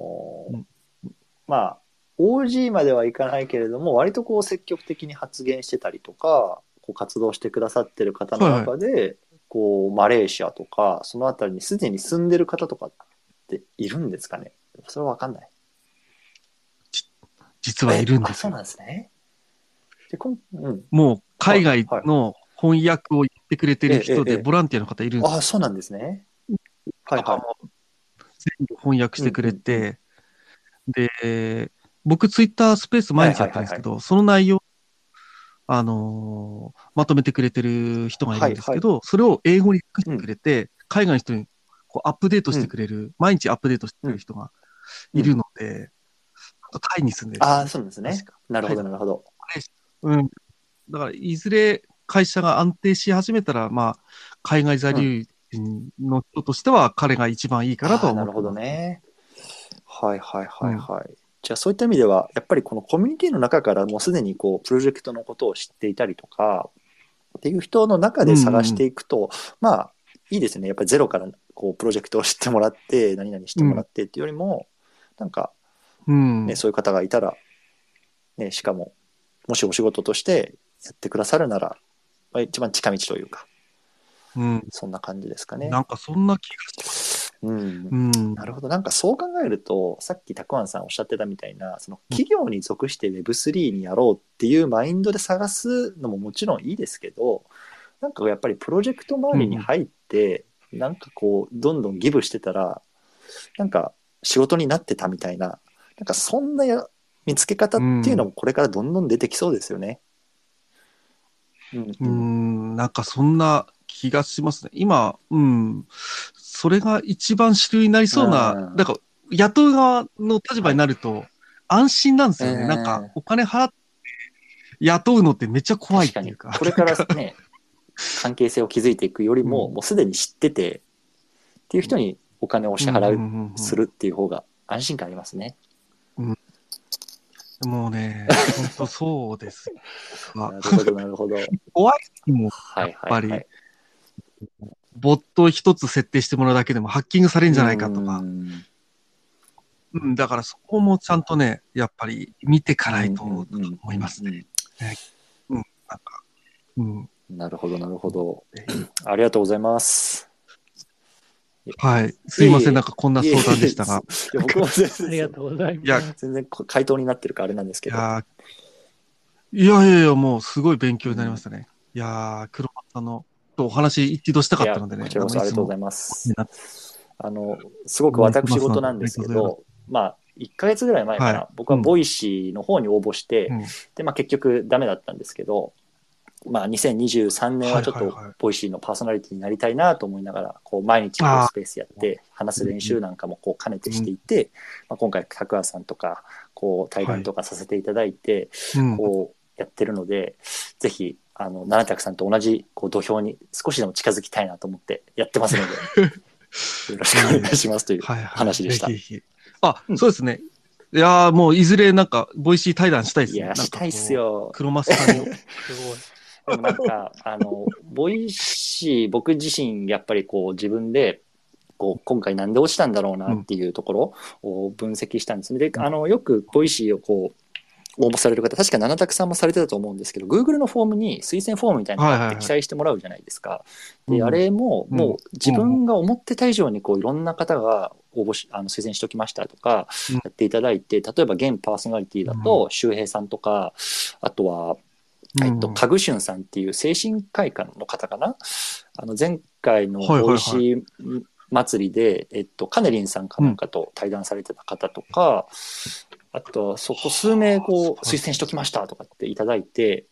[SPEAKER 1] ー
[SPEAKER 4] うん
[SPEAKER 1] まあ、OG まではいかないけれども、割とこう積極的に発言してたりとか、こう活動してくださってる方の中で、こう、マレーシアとか、そのあたりにすでに住んでる方とかっているんですかね？それはわかんない。
[SPEAKER 4] 実はいるんですよ。
[SPEAKER 1] そうなん。ですね。でこんうん、
[SPEAKER 4] もう、海外の翻訳を言ってくれてる人で、ボランティアの方いるんですよ。
[SPEAKER 1] あ、そうなんですね。はいは
[SPEAKER 4] 全部翻訳してくれて、で、僕ツイッタースペース毎日やったんですけど、その内容、あのーまとめてくれてる人がいるんですけど、それを英語に訳してくれて、海外の人にこうアップデートしてくれる、毎日アップデートしてくれる人がいるので、タイに住んで
[SPEAKER 1] い。
[SPEAKER 4] る。
[SPEAKER 1] ああ、そうなんですね。なるほど、なるほど。
[SPEAKER 4] うん。だから、いずれ会社が安定し始めたら、まあ、海外在留人の人としては、彼が一番いいかなとは思ってます
[SPEAKER 1] あーなるほど。ね。はいはいはいはい。じゃあそういった意味では、やっぱりこのコミュニティの中からもうすでにこう、プロジェクトのことを知っていたりとか、っていう人の中で探していくと、まあ、いいですね。やっぱりゼロからこう、プロジェクトを知ってもらって、何々してもらってっていうよりも、なんか
[SPEAKER 4] うん。
[SPEAKER 1] ね、そういう方がいたら、ね、しかも、もしお仕事としてやってくださるなら、まあ、一番近道というか、
[SPEAKER 4] うん。
[SPEAKER 1] そんな感じですかね。
[SPEAKER 4] なんかそんな気がす。
[SPEAKER 1] うん
[SPEAKER 4] うん。
[SPEAKER 1] なるほど。なんかそう考えると、さっきたくあんさんおっしゃってたみたいな、その企業に属して Web3 にやろうっていうマインドで探すのももちろんいいですけど、なんかやっぱりプロジェクト周りに入って、なんかこう、どんどんギブしてたら、なんか仕事になってたみたいな、なんかそんなや見つけ方っていうのもこれからどんどん出てきそうですよね。うん
[SPEAKER 4] うーん、なんかそんな気がしますね。今、うん、それが一番主流になりそう
[SPEAKER 1] う
[SPEAKER 4] な、
[SPEAKER 1] ん
[SPEAKER 4] なんか雇う側の立場になると安心なんですよね。
[SPEAKER 1] うん
[SPEAKER 4] なんかお金払って雇うのってめっちゃ怖いっていうか。
[SPEAKER 1] これからね関係性を築いていくよりも、
[SPEAKER 4] うん
[SPEAKER 1] もうすでに知っててっていう人にお金をお支払う、するっていう方が安心感ありますね。
[SPEAKER 4] もうね、本当そうです。あ <laughs>
[SPEAKER 1] なるほどなるほど。
[SPEAKER 4] 怖いもやっぱり
[SPEAKER 1] はいはい。
[SPEAKER 4] ボット一つ設定してもらうだけでもハッキングされるんじゃないかとか。
[SPEAKER 1] うん
[SPEAKER 4] うん、だからそこもちゃんとね、やっぱり見てかないと思いますね。なんか、うん。
[SPEAKER 1] なるほどなるほど。ありがとうございます。
[SPEAKER 4] はい。すいませ
[SPEAKER 1] いえいえ
[SPEAKER 4] ん、なんかこんな相談でしたが。
[SPEAKER 1] いや僕も全然
[SPEAKER 2] ありがとうござい
[SPEAKER 4] いや
[SPEAKER 2] ます。
[SPEAKER 1] 全然こ回答になってるかあれなんですけど。
[SPEAKER 4] いやーいやいやいや、もうすごい勉強になりましたね。いやー、黒松さんのとお話一度したかったのでね。
[SPEAKER 1] いやこちらこそありがとうござい
[SPEAKER 4] ま
[SPEAKER 1] ます。
[SPEAKER 4] す。
[SPEAKER 1] あの、すごく私事なんですけど、まあ、1ヶ月ぐらい前かな、
[SPEAKER 4] はい
[SPEAKER 1] 僕は Voicyの方に応募して、
[SPEAKER 4] うん
[SPEAKER 1] で、まあ結局ダメだったんですけど、まあ2023年はちょっと Voicyのパーソナリティになりたいなと思いながら、こう毎日こうスペースやって、話す練習なんかもこう兼ねてしていて、まあ今回、拓也さんとか、こう対談とかさせていただいて、
[SPEAKER 4] うん
[SPEAKER 1] こうやってるので、ぜひ、あの、七拓さんと同じこう土俵に少しでも近づきたいなと思ってやってますので、<laughs> よろしくお願いしますという。話でした。
[SPEAKER 4] あ、そうですね。いやーもういずれなんか、 Voicy対談したいですね。
[SPEAKER 1] いや、したいっすよ。
[SPEAKER 4] 黒マスさんの。<laughs>
[SPEAKER 2] すごい。
[SPEAKER 1] でもなんか、あの、 Voicy、僕自身、やっぱりこう自分で、こう今回なんで落ちたんだろうなっていうところを分析したんですね。で、あの、よく Voicyをこう、応募される方、確か七拓さんもされてたと思うんですけど、Google のフォームに推薦フォームみたいなのがあって
[SPEAKER 4] はいはいはい。
[SPEAKER 1] 記載してもらうじゃないですか。で、
[SPEAKER 4] うん。
[SPEAKER 1] あれも、
[SPEAKER 4] うん。
[SPEAKER 1] もう自分が思ってた以上に、こう、いろんな方が応募し、あの、推薦しておきましたとか
[SPEAKER 4] うん、
[SPEAKER 1] やっていただいて、例えば現パーソナリティだと、周平さんとか、あとは、えっと、
[SPEAKER 4] うん
[SPEAKER 1] かぐしゅんさんっていう精神科医科の方かな？あの、前回の
[SPEAKER 4] はいはいはい。
[SPEAKER 1] Voicy祭りで、えっと、カネリンさんかなんかと対談されてた方とか、あと、そこ数名こう推薦しときましたとかっていただいて、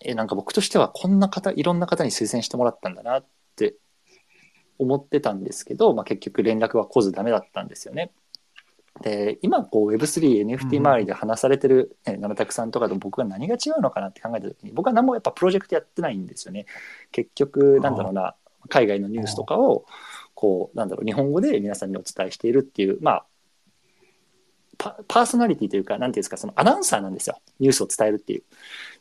[SPEAKER 1] え、なんか僕としてはこんな方、いろんな方に推薦してもらったんだなって思ってたんですけど、まあ、結局連絡は来ずダメだったんですよね。で、今こう Web3、NFT 周りで話されてる、ね、七拓さんとかと僕が何が違うのかなって考えた時に、僕は何もやっぱプロジェクトやってないんですよね。結局、なんだろうな、海外のニュースとかを、こう、なんだろう、日本語で皆さんにお伝えしているっていう、まあ、パパーソナリティというか、なんていうんですか、そのアナウンサーなんですよ。ニュースを伝えるっていう。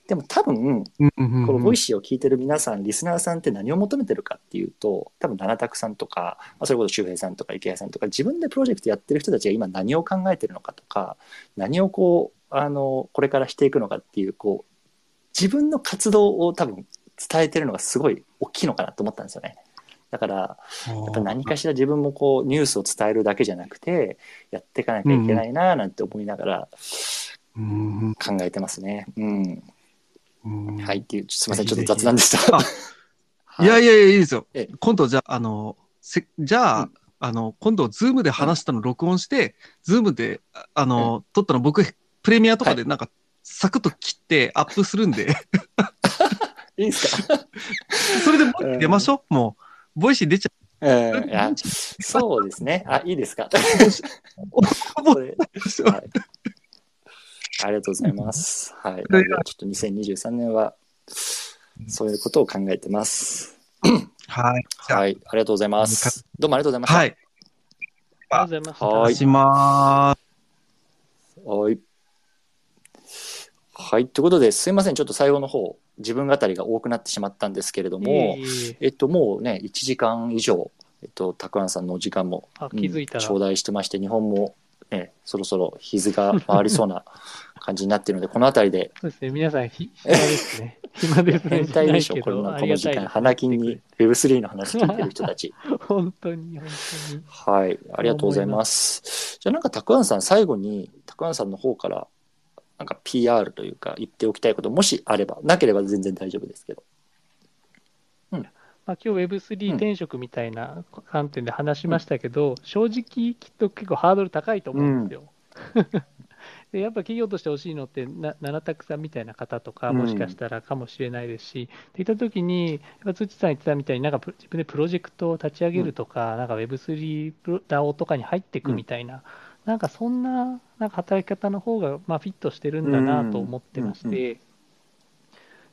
[SPEAKER 1] でも多分、このボイシーを聞いてる皆さん、リスナーさんって何を求めてるかっていうと、多分、七拓さんとか、まあ、それこそ周平さんとかイケハヤさんとか、自分でプロジェクトやってる人たちが今何を考えてるのかとか、何をこう、あの、これからしていくのかっていう、こう、自分の活動を多分伝えてるのがすごい大きいのかなと思ったんですよね。だから、やっぱ何かしら自分もこう、ニュースを伝えるだけじゃなくて、やっていかなきゃいけないななんて思いながら、考えてますね。うんはいっていう、すみません、ちょっと雑談でした。<laughs>
[SPEAKER 4] いやいやいや、いいですよ。今度じゃあ、あの、せじゃあ、うん、あの、今度、 Zoomで話したの録音して、 Zoomで、あの、うん、撮ったの僕、プレミアとかでなんか、サクッと切ってアップするんで。<laughs>
[SPEAKER 1] いいですか？<laughs>
[SPEAKER 4] それで出ましょう、もう。 Voicy出ちゃう。
[SPEAKER 1] うん、いやそうですね。あ、いいですか？はいありがとうございます。はい。ちょっと2023年は、そういうことを考えてます。
[SPEAKER 4] はい。
[SPEAKER 1] はい。ありがとうございます。どうもありがとうございました。はい。
[SPEAKER 2] ありがとうございます。
[SPEAKER 4] はい。しま
[SPEAKER 1] す。はい。はい。ということで、すいません。ちょっと最後の方、自分語りが多くなってしまったんですけれども、えっと、もうね、1時間以上、えっと、たくあんさんのお時間も、
[SPEAKER 2] 気づいた
[SPEAKER 1] ら、頂戴してまして、日本も、ね、そろそろ日付が回りそうな感じになっているので、<laughs> この辺りで。
[SPEAKER 2] そうですね、皆さん、ひ暇ですね。<laughs> 暇ですね。
[SPEAKER 1] 変態でしょ、このこの時間、花金に Web3 の話聞いてる人たち。<laughs>
[SPEAKER 2] 本当に、本当に。
[SPEAKER 1] はい、ありがとうございます。じゃあ、なんか、たくあんさん、最後に、たくあんさんの方から、なんか PR というか、言っておきたいこと、もしあれば、なければ全然大丈夫ですけど。
[SPEAKER 2] うん。まあ、今日 Web3 転職みたいな観点で話しましたけど、うん、正直きっと結構ハードル高いと思うんですよ。うん。<laughs> でやっぱ企業として欲しいのって、な七択さんみたいな方とか、もしかしたらかもしれないですし、うん、っていったときに、やっぱ土さん言ってたみたいに、なんか自分でプロジェクトを立ち上げるとか、うん、なんか Web3 DAO とかに入っていくみたいな、うん、なんかそんななんか働き方の方がまがフィットしてるんだなと思ってまして。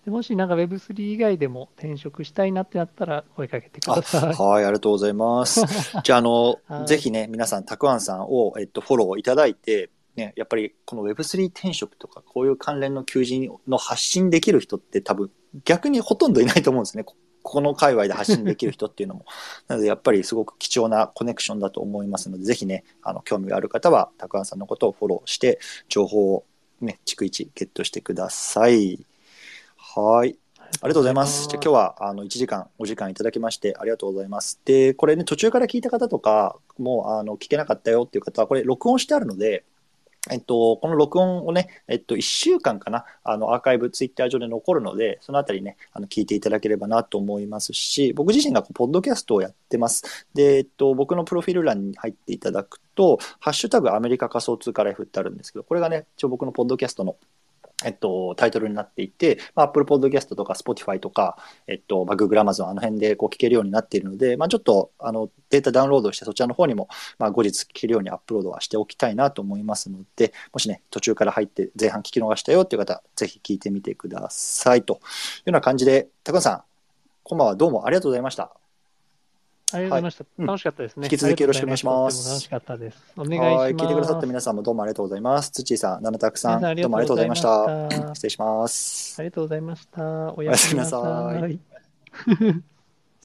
[SPEAKER 2] でもしなんか Web3 以外でも転職したいなってなったら声かけてください。
[SPEAKER 1] はい、ありがとうございます。<laughs> じゃあ、あの、ぜひね、皆さん、たくあんさんを、えっと、フォローいただいて、ね、やっぱりこの Web3 転職とかこういう関連の求人の発信できる人って多分逆にほとんどいないと思うんですね。ここの界隈で発信できる人っていうのも。<laughs> なのでやっぱりすごく貴重なコネクションだと思いますので、ぜひね、あの、興味がある方は、たくあんさんのことをフォローして、情報をね、逐一ゲットしてください。はい。ありがとうございます。じゃ今日はあの1時間お時間いただきましてありがとうございます。で、これね、途中から聞いた方とか、もうあの聞けなかったよっていう方は、これ録音してあるので、えっと、この録音をね、えっと、1週間かな、あの、アーカイブ、ツイッター上で残るので、そのあたりね、あの、聞いていただければなと思いますし、僕自身がこうポッドキャストをやってます。で、えっと、僕のプロフィール欄に入っていただくと、ハッシュタグアメリカ仮想通貨ライフってあるんですけど、これがね、一応僕のポッドキャストのえっと、タイトルになっていて、まあ、Apple Podcast とか Spotify とか、えっと、まあ、Google、Amazon、あの辺でこう聞けるようになっているので、まあ、ちょっと、あの、データダウンロードしてそちらの方にも、まあ、後日聞けるようにアップロードはしておきたいなと思いますので、もしね、途中から入って前半聞き逃したよっていう方、ぜひ聞いてみてくださいというような感じで、高野さん、こんばんはどうもありがとうございました。
[SPEAKER 2] ありがとうございました。はい、楽しかったですね。
[SPEAKER 1] 引き続きよろしくお願いします。
[SPEAKER 2] 楽しかったです。お願いします。
[SPEAKER 1] 聞いてくださった皆さんもどうもありがとうございます。土さん、七拓さん、どうもありがとうございました。失礼します。
[SPEAKER 2] ありがとうございました。おやすみなさい。<laughs>